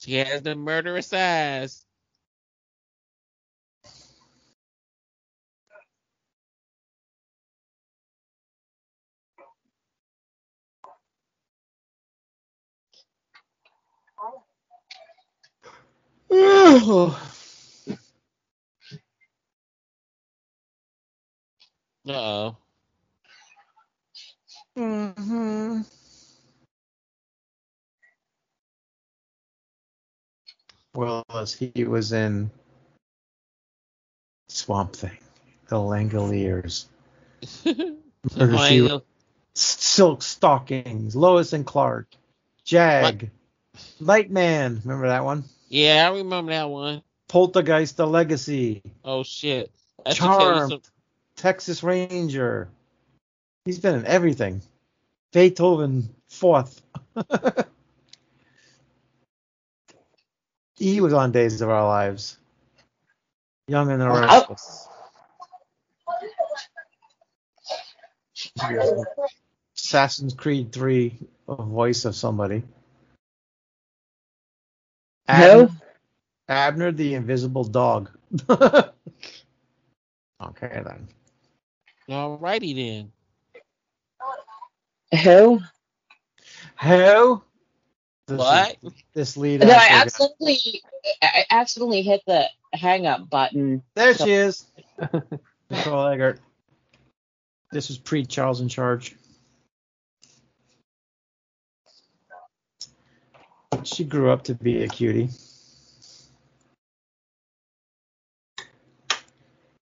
She has the murderous eyes. Uh-oh. Mm-hmm. Hmm Willis, he was in Swamp Thing, The Langoliers, Wrote, Silk Stockings, Lois and Clark, Jag, Lightman, remember that one? yeah, I remember that one. Poltergeist, The Legacy, Oh shit. That should tell you Charmed, some- Texas Ranger. He's been in everything. Beethoven fourth. he was on Days of Our Lives. Young and the Oh. Restless. Assassin's Creed 3, a voice of somebody. Who? Abner, Abner the Invisible Dog. okay then. Alrighty then. Who? Who? This is- What? this lead No, I actor guy. accidentally, I accidentally hit the hang up button. There she is. Nicole Eggert. This was pre Charles in Charge. She grew up to be a cutie.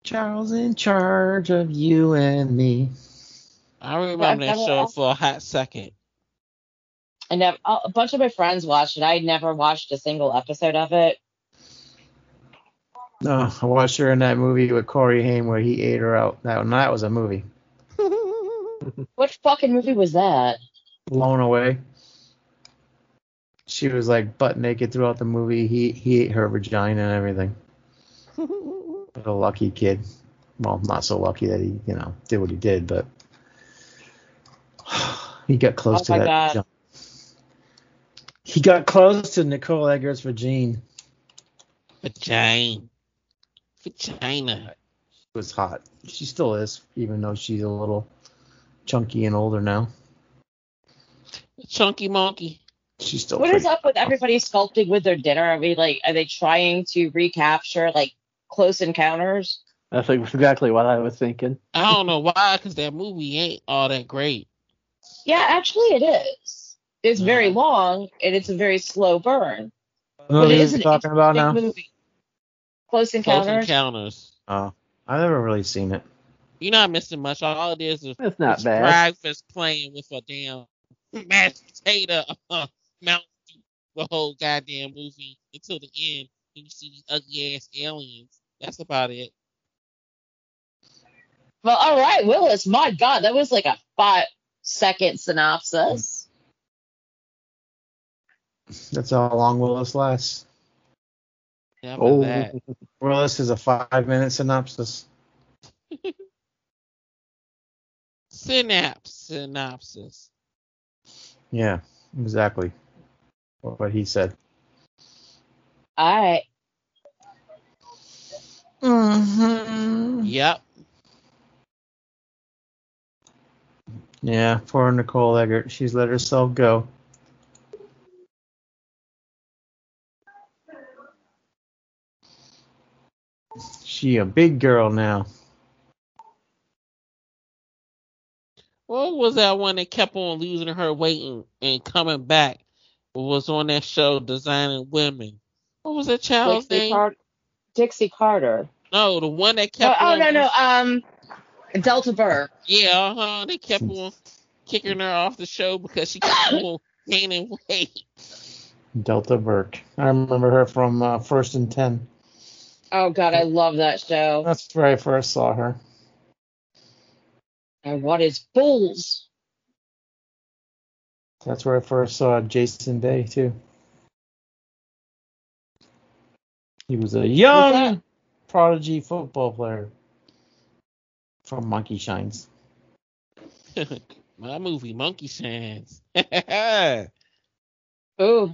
Charles in charge of you and me. I remember that show for a hot second. I never, a bunch of my friends watched it. I never watched a single episode of it. No, I watched her in that movie with Corey Haim where he ate her out. That, that was a movie. What fucking movie was that? Blown away. She was like butt naked throughout the movie. He he ate her vagina and everything. What a lucky kid. Well, not so lucky that he, you know, did what he did, but he got close Oh to my that. God. Vagina. He got close to Nicole Eggert's vagina. Vagina. Vagina. She was hot. She still is, even though she's a little chunky and older now. Chunky monkey. She's still What pretty. is up with everybody sculpting with their dinner? Are we like, are they trying to recapture like Close Encounters? That's exactly what I was thinking. I don't know why, because that movie ain't all that great. Yeah, actually, it is. It's very Uh-huh. long and it's a very slow burn. What But movie it are is you talking about now? interesting movie. Close Encounters. Close Encounters. Encounters. Oh, I've never really seen it. You're not missing much. All it is is It's not bad. breakfast playing with a damn mashed potato uh, mount the whole goddamn movie until the end. And you see these ugly ass aliens. That's about it. Well, all right, Willis. My God, that was like a five second synopsis. That's how long will this last? How Oh, that? Well, this is a five minute synopsis. Synapse. Synopsis. Yeah, exactly. What he said. All right. Mm-hmm. Yep. Yeah, poor Nicole Eggert. She's let herself go. She a big girl now. What was that one that kept on losing her weight and, and coming back? Was on that show Designing Women. What was that child's Dixie, name? Car- Dixie Carter. No, the one that Oh, kept oh on. no no um Delta Burke. Yeah, uh-huh. They kept on kicking her off the show because she kept on gaining weight. Delta Burke. I remember her from uh, First and Ten. Oh god, I love that show. That's where I first saw her. And what is Bulls? That's where I first saw Jason Day too. He was a young prodigy football player from Monkey Shines. My movie, Monkey Shines. Because Ooh,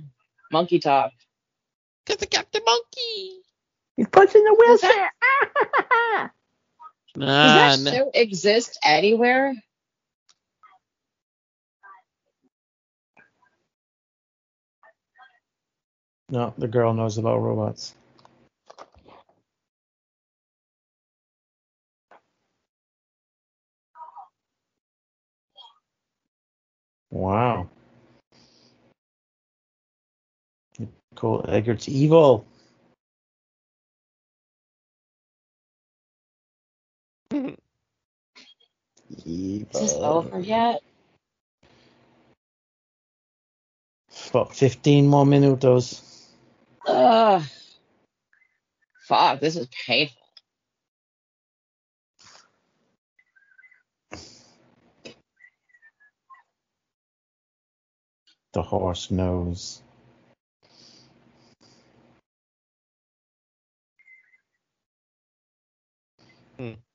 Monkey Talk. I got the monkey. He's punching the Does wheelchair. Does that nah. show exist anywhere? No, the girl knows about robots. Wow. Nicole Eggert's evil. Is this over yet? About 15 more minutos. Ugh. Fuck, this is painful. The horse knows. Let's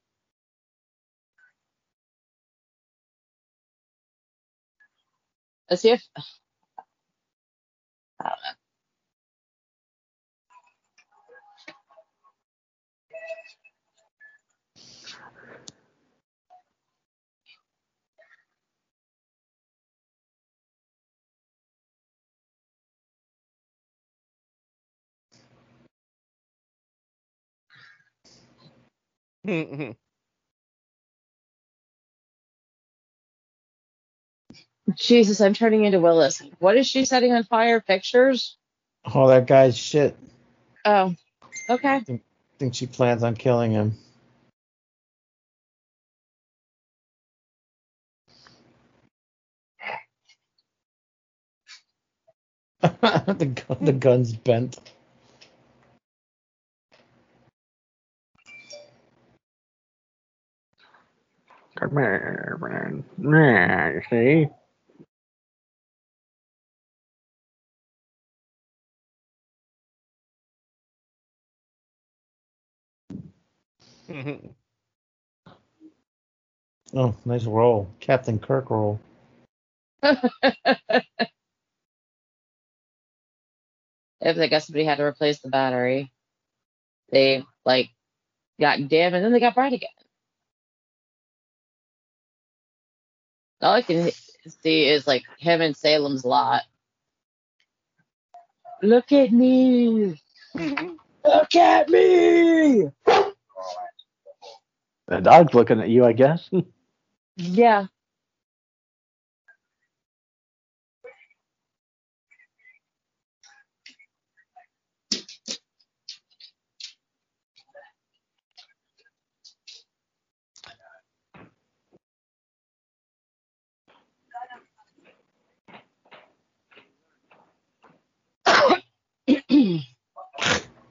see if. I don't know. Jesus, I'm turning into Willis. What is she setting on fire? Pictures? Oh, that guy's shit. Oh, okay. I think she plans on killing him. the, gun, the gun's bent. Come here, man. Yeah, you see? Oh, nice roll. Captain Kirk roll. if I guess somebody had to replace the battery, they like got dim and then they got bright again. All I can see is like him in Salem's Lot. Look at me! Look at me! The dog's looking at you, I guess. Yeah.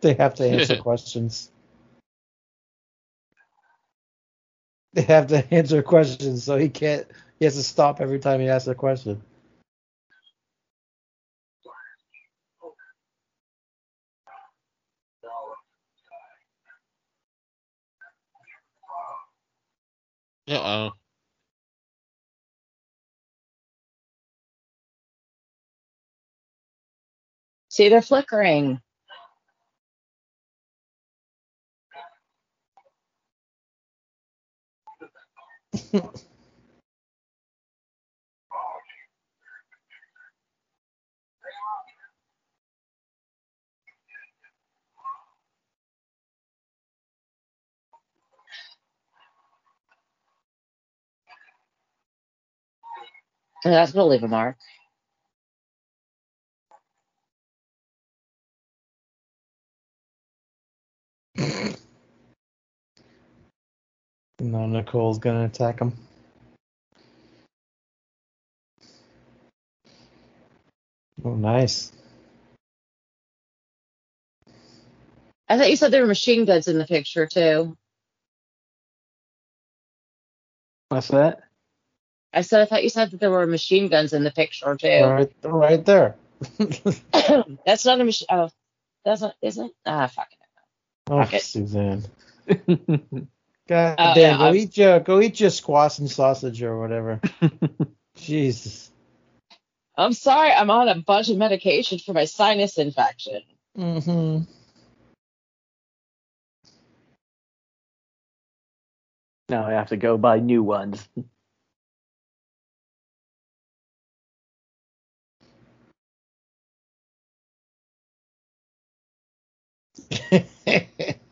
They have to answer questions. they have to answer questions, so he can't. He has to stop every time he asks a question. Uh oh. See, they're flickering. That's gonna leave a mark. No, Nicole's gonna attack him. Oh, nice. I thought you said there were machine guns in the picture too. What's that? I said I thought you said that there were machine guns in the picture too. Right, right there. that's not a machine. Oh, that's not. Is it? Ah, fuck it. oh, Okay. Suzanne. God Uh, damn, yeah, go I'm- eat your go eat your squash and sausage or whatever. Jesus. I'm sorry. I'm on a bunch of medication for my sinus infection. Mm-hmm. now I have to go buy new ones.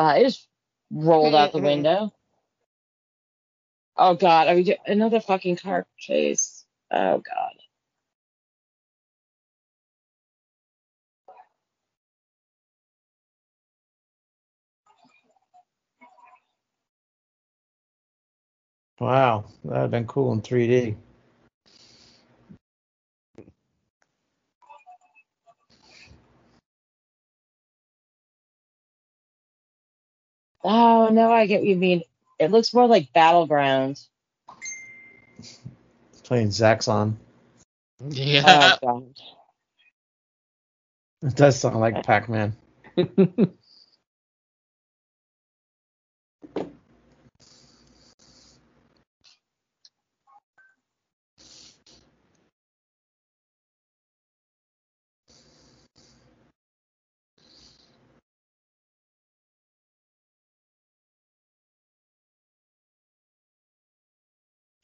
Uh, I just rolled out the window. Oh God, are we do- another fucking car chase? Oh God. wow, that'd have been cool in 3D. Oh no, I get what you mean. It looks more like battleground. Playing Zaxxon. Yeah. Oh God. It does sound like Pac-Man.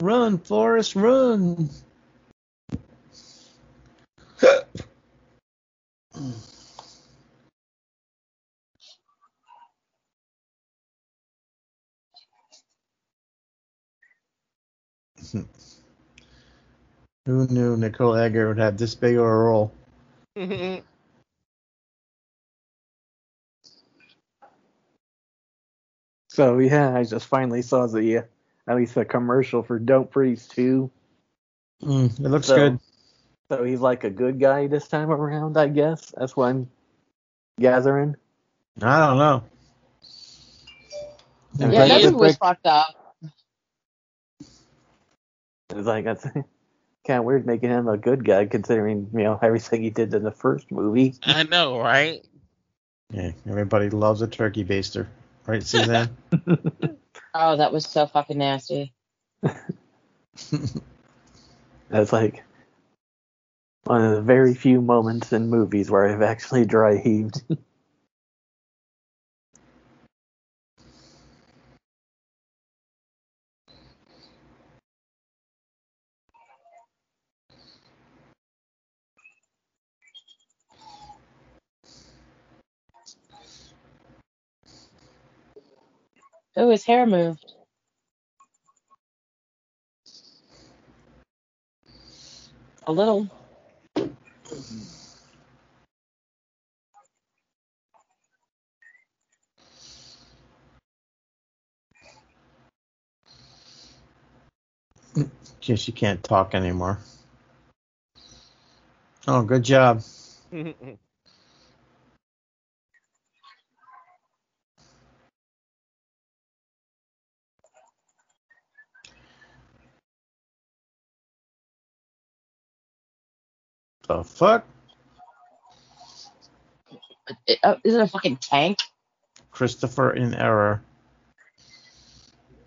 Run, Forrest, run! Who knew Nicole Eggert would have this big of a role? so yeah, I just finally saw the uh, at least the commercial for Don't Breathe 2. Mm, it looks So- good. So he's like a good guy this time around, I guess. That's what I'm gathering. I don't know. Yeah, Yeah, Break- that movie was fucked up. It's like that's kind of weird making him a good guy considering you know everything he did in the first movie. I know, right? Yeah, everybody loves a turkey baster, right, Suzanne? Oh, that was so fucking nasty. That's like one of the very few moments in movies where I've actually dry heaved. Oh, his hair moved. A little. Guess you can't talk anymore. Oh, good job. The fuck? It, uh, is it a fucking tank? Christopher in error.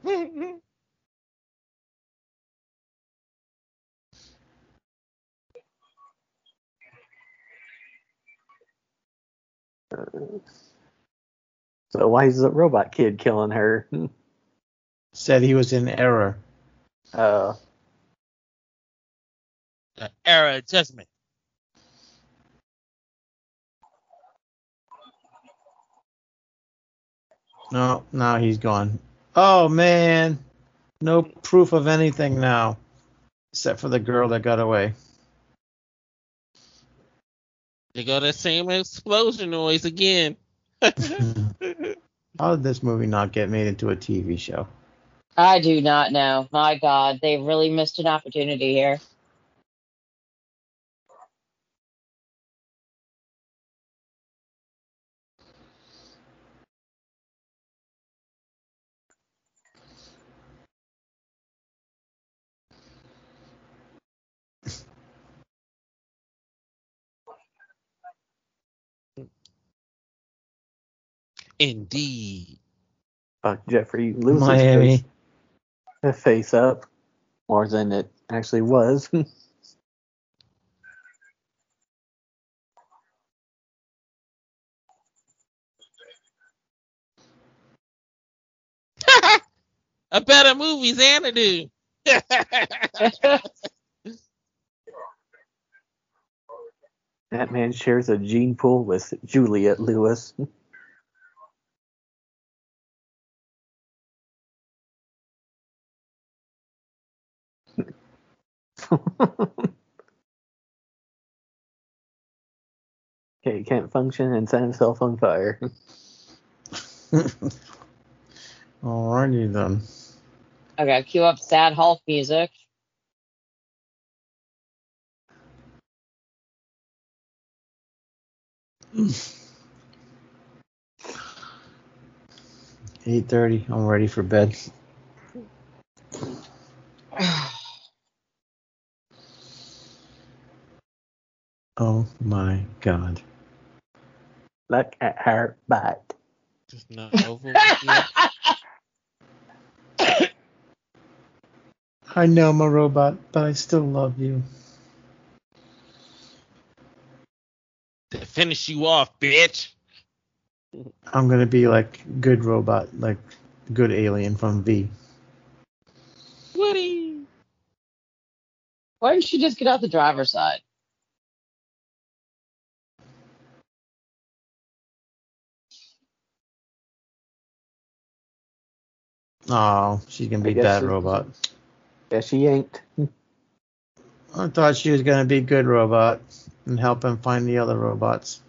So why is the robot kid killing her? Said he was in error. Uh, error era of judgment. No, now he's gone. Oh man, no proof of anything now, except for the girl that got away. They got that same explosion noise again. How did this movie not get made into a TV show? I do not know. My God, they really missed an opportunity here. Indeed. fuck Geoffrey Lewis's Miami. face, face up more than it actually was. a better movie Xanadu. that man shares a gene pool with Juliette Lewis. okay, can't function and set himself on fire. Alrighty then. okay, cue up sad Hulk music. Eight thirty. I'm ready for bed. Oh my god. Look at her butt. Just not over yet. I know I'm a robot, but I still love you. To finish you off, bitch. I'm gonna be like good robot, like good alien from V. Woody. Why didn't she just get out the driver's side? Oh, she's gonna be I that she- robot. Yeah, she ain't. I thought she was gonna be good robot and help him find the other robots.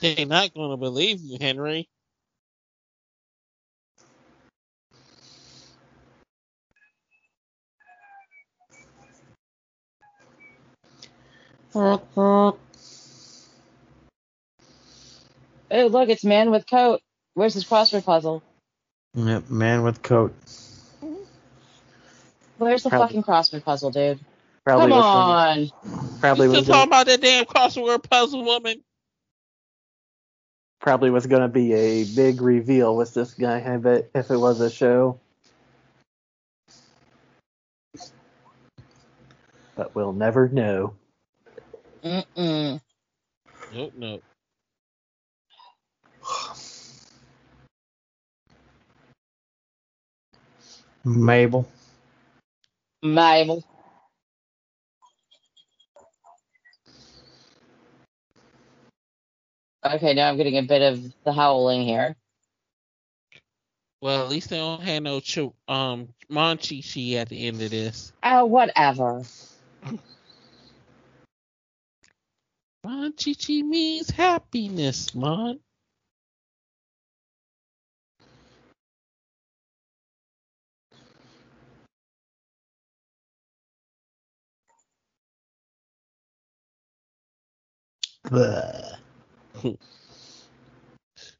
They're not gonna believe you, Henry. Oh, look, it's man with coat. Where's his crossword puzzle? Yep, man with coat. Where's the Probably- fucking crossword puzzle, dude? Probably Come on. Gonna, probably you still was talking about that damn crossword puzzle woman? probably was gonna be a big reveal with this guy. I bet if it was a show. But we'll never know. Mm-mm. Nope, nope. Mabel. Mabel. Okay, now I'm getting a bit of the howling here. Well, at least they don't have no ch- um Monchi at the end of this. Oh, whatever. Mon Chichi means happiness, Mon.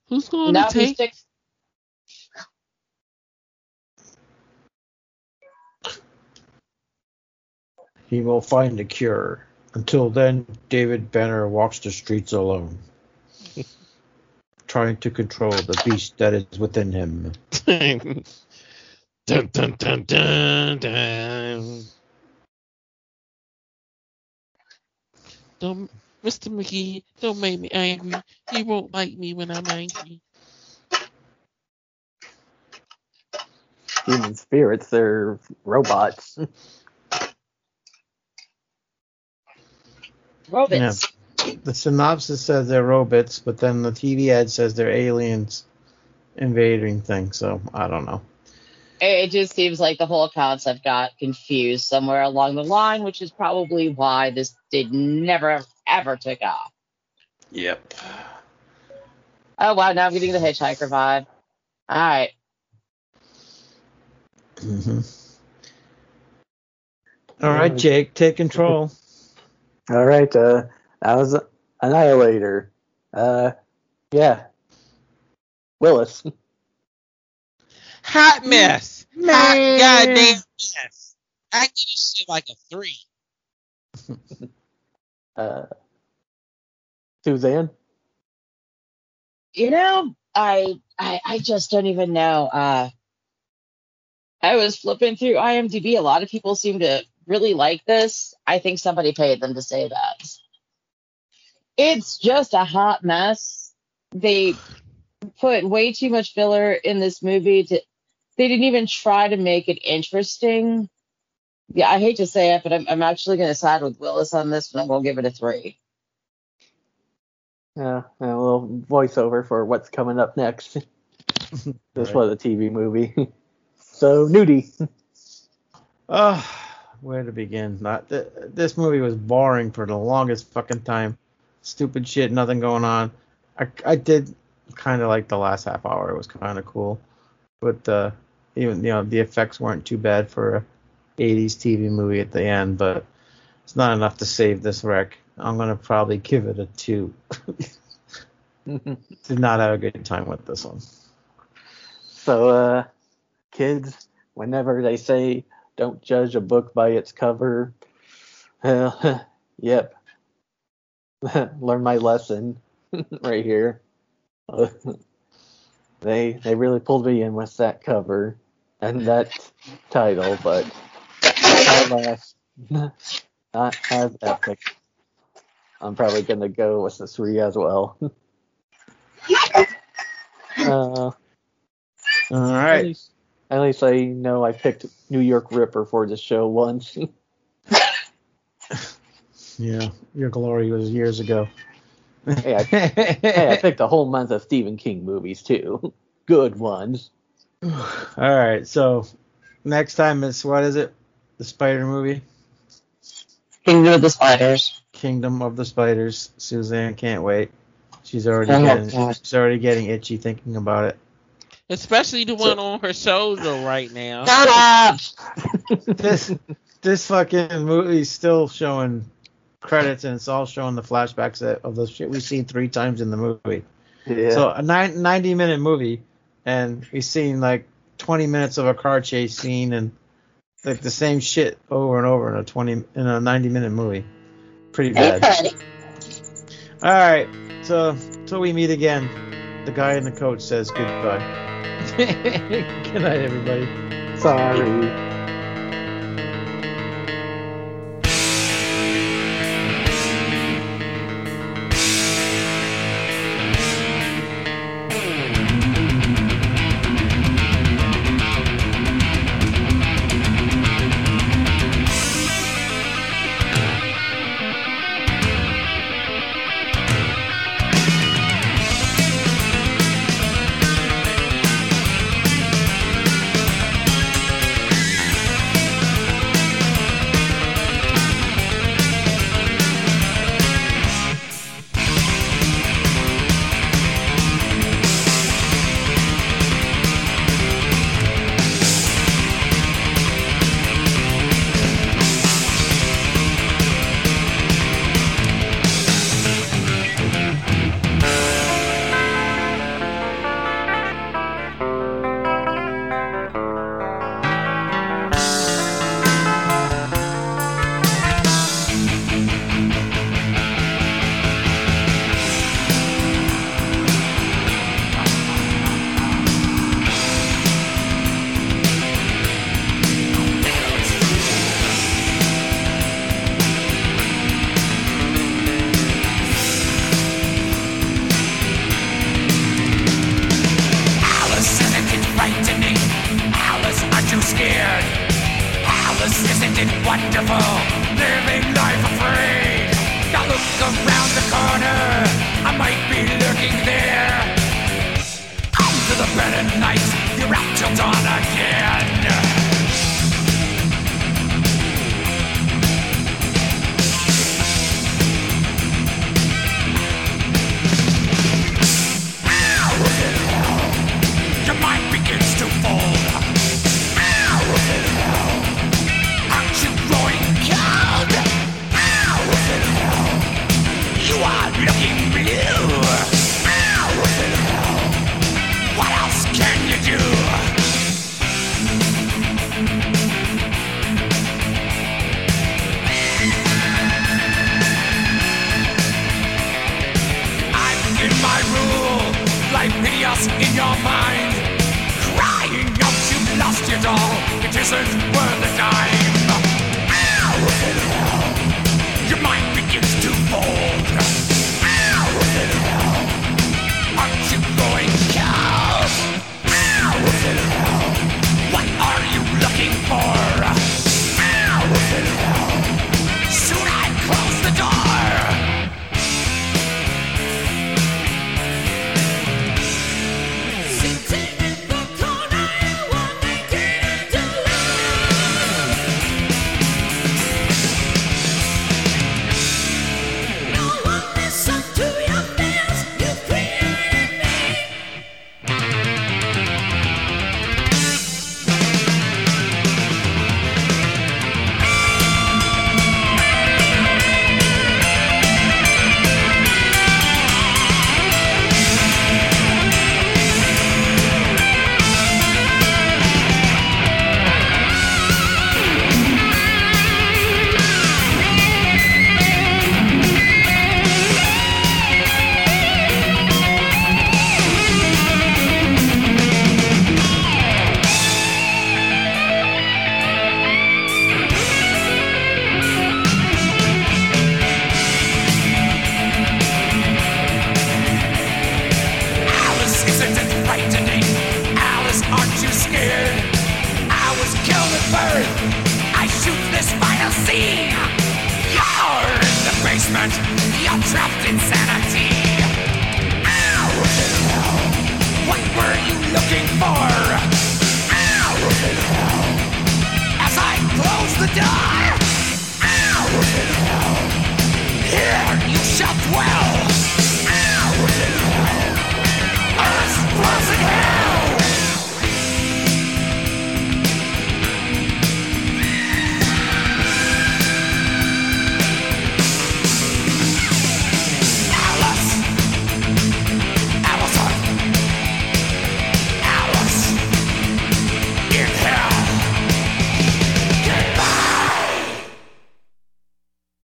Who's going now to take? Sticks- he will find a cure. Until then, David Banner walks the streets alone, trying to control the beast that is within him. dun dun dun dun dun. Don't, Mr. McGee, don't make me angry. He won't like me when I'm angry. Human spirits, they're robots. Robots. The synopsis says they're robots, but then the TV ad says they're aliens invading things. So I don't know. It it just seems like the whole concept got confused somewhere along the line, which is probably why this did never ever took off. Yep. Oh wow, now I'm getting the hitchhiker vibe. All right. hmm All right, Jake, take control. All right, uh, that was Annihilator. Uh, yeah. Willis. Hot mess. Hot goddamn mess. I give this shit like a three. Uh, Suzanne. You know, I I I just don't even know. Uh I was flipping through IMDb. A lot of people seem to really like this. I think somebody paid them to say that. It's just a hot mess. They put way too much filler in this movie to they didn't even try to make it interesting. Yeah, I hate to say it, but I'm, I'm actually going to side with Willis on this one. I'm going to give it a three. Yeah, and a little voiceover for what's coming up next. this Right. was a TV movie. so, nudie. Oh, where to begin? Not th- this movie was boring for the longest fucking time. Stupid shit, nothing going on. I I did kind of like the last half hour. It was kind of cool, but uh, even you know the effects weren't too bad for a 80s TV movie at the end. But it's not enough to save this wreck. I'm gonna probably give it a two. Did not have a good time with this one. so, uh, kids, whenever they say don't judge a book by its cover, uh, yep. Learn my lesson right here. they they really pulled me in with that cover and that title, but alas, not as epic. I'm probably gonna go with the three as well. uh, All right. least, at least I know I picked New York Ripper for the show once. Yeah, your glory was years ago. hey, I, hey, I picked a whole month of Stephen King movies too. Good ones. All right, so next time it's what is it? The spider movie, Kingdom of the Spiders. Kingdom of the Spiders. Suzanne can't wait. She's already Oh, getting God. she's already getting itchy thinking about it. Especially the one on her shoulder right now. Shut up! This this fucking movie's still showing credits and it's all showing the flashbacks that- of the shit we've seen three times in the movie. Yeah. So a nine, 90 minute movie, and we've seen like 20 minutes of a car chase scene and like the same shit over and over in a 20 in a 90 minute movie. Pretty bad. All right, so till we meet again, the guy in the coat says goodbye. Good night, everybody. Sorry.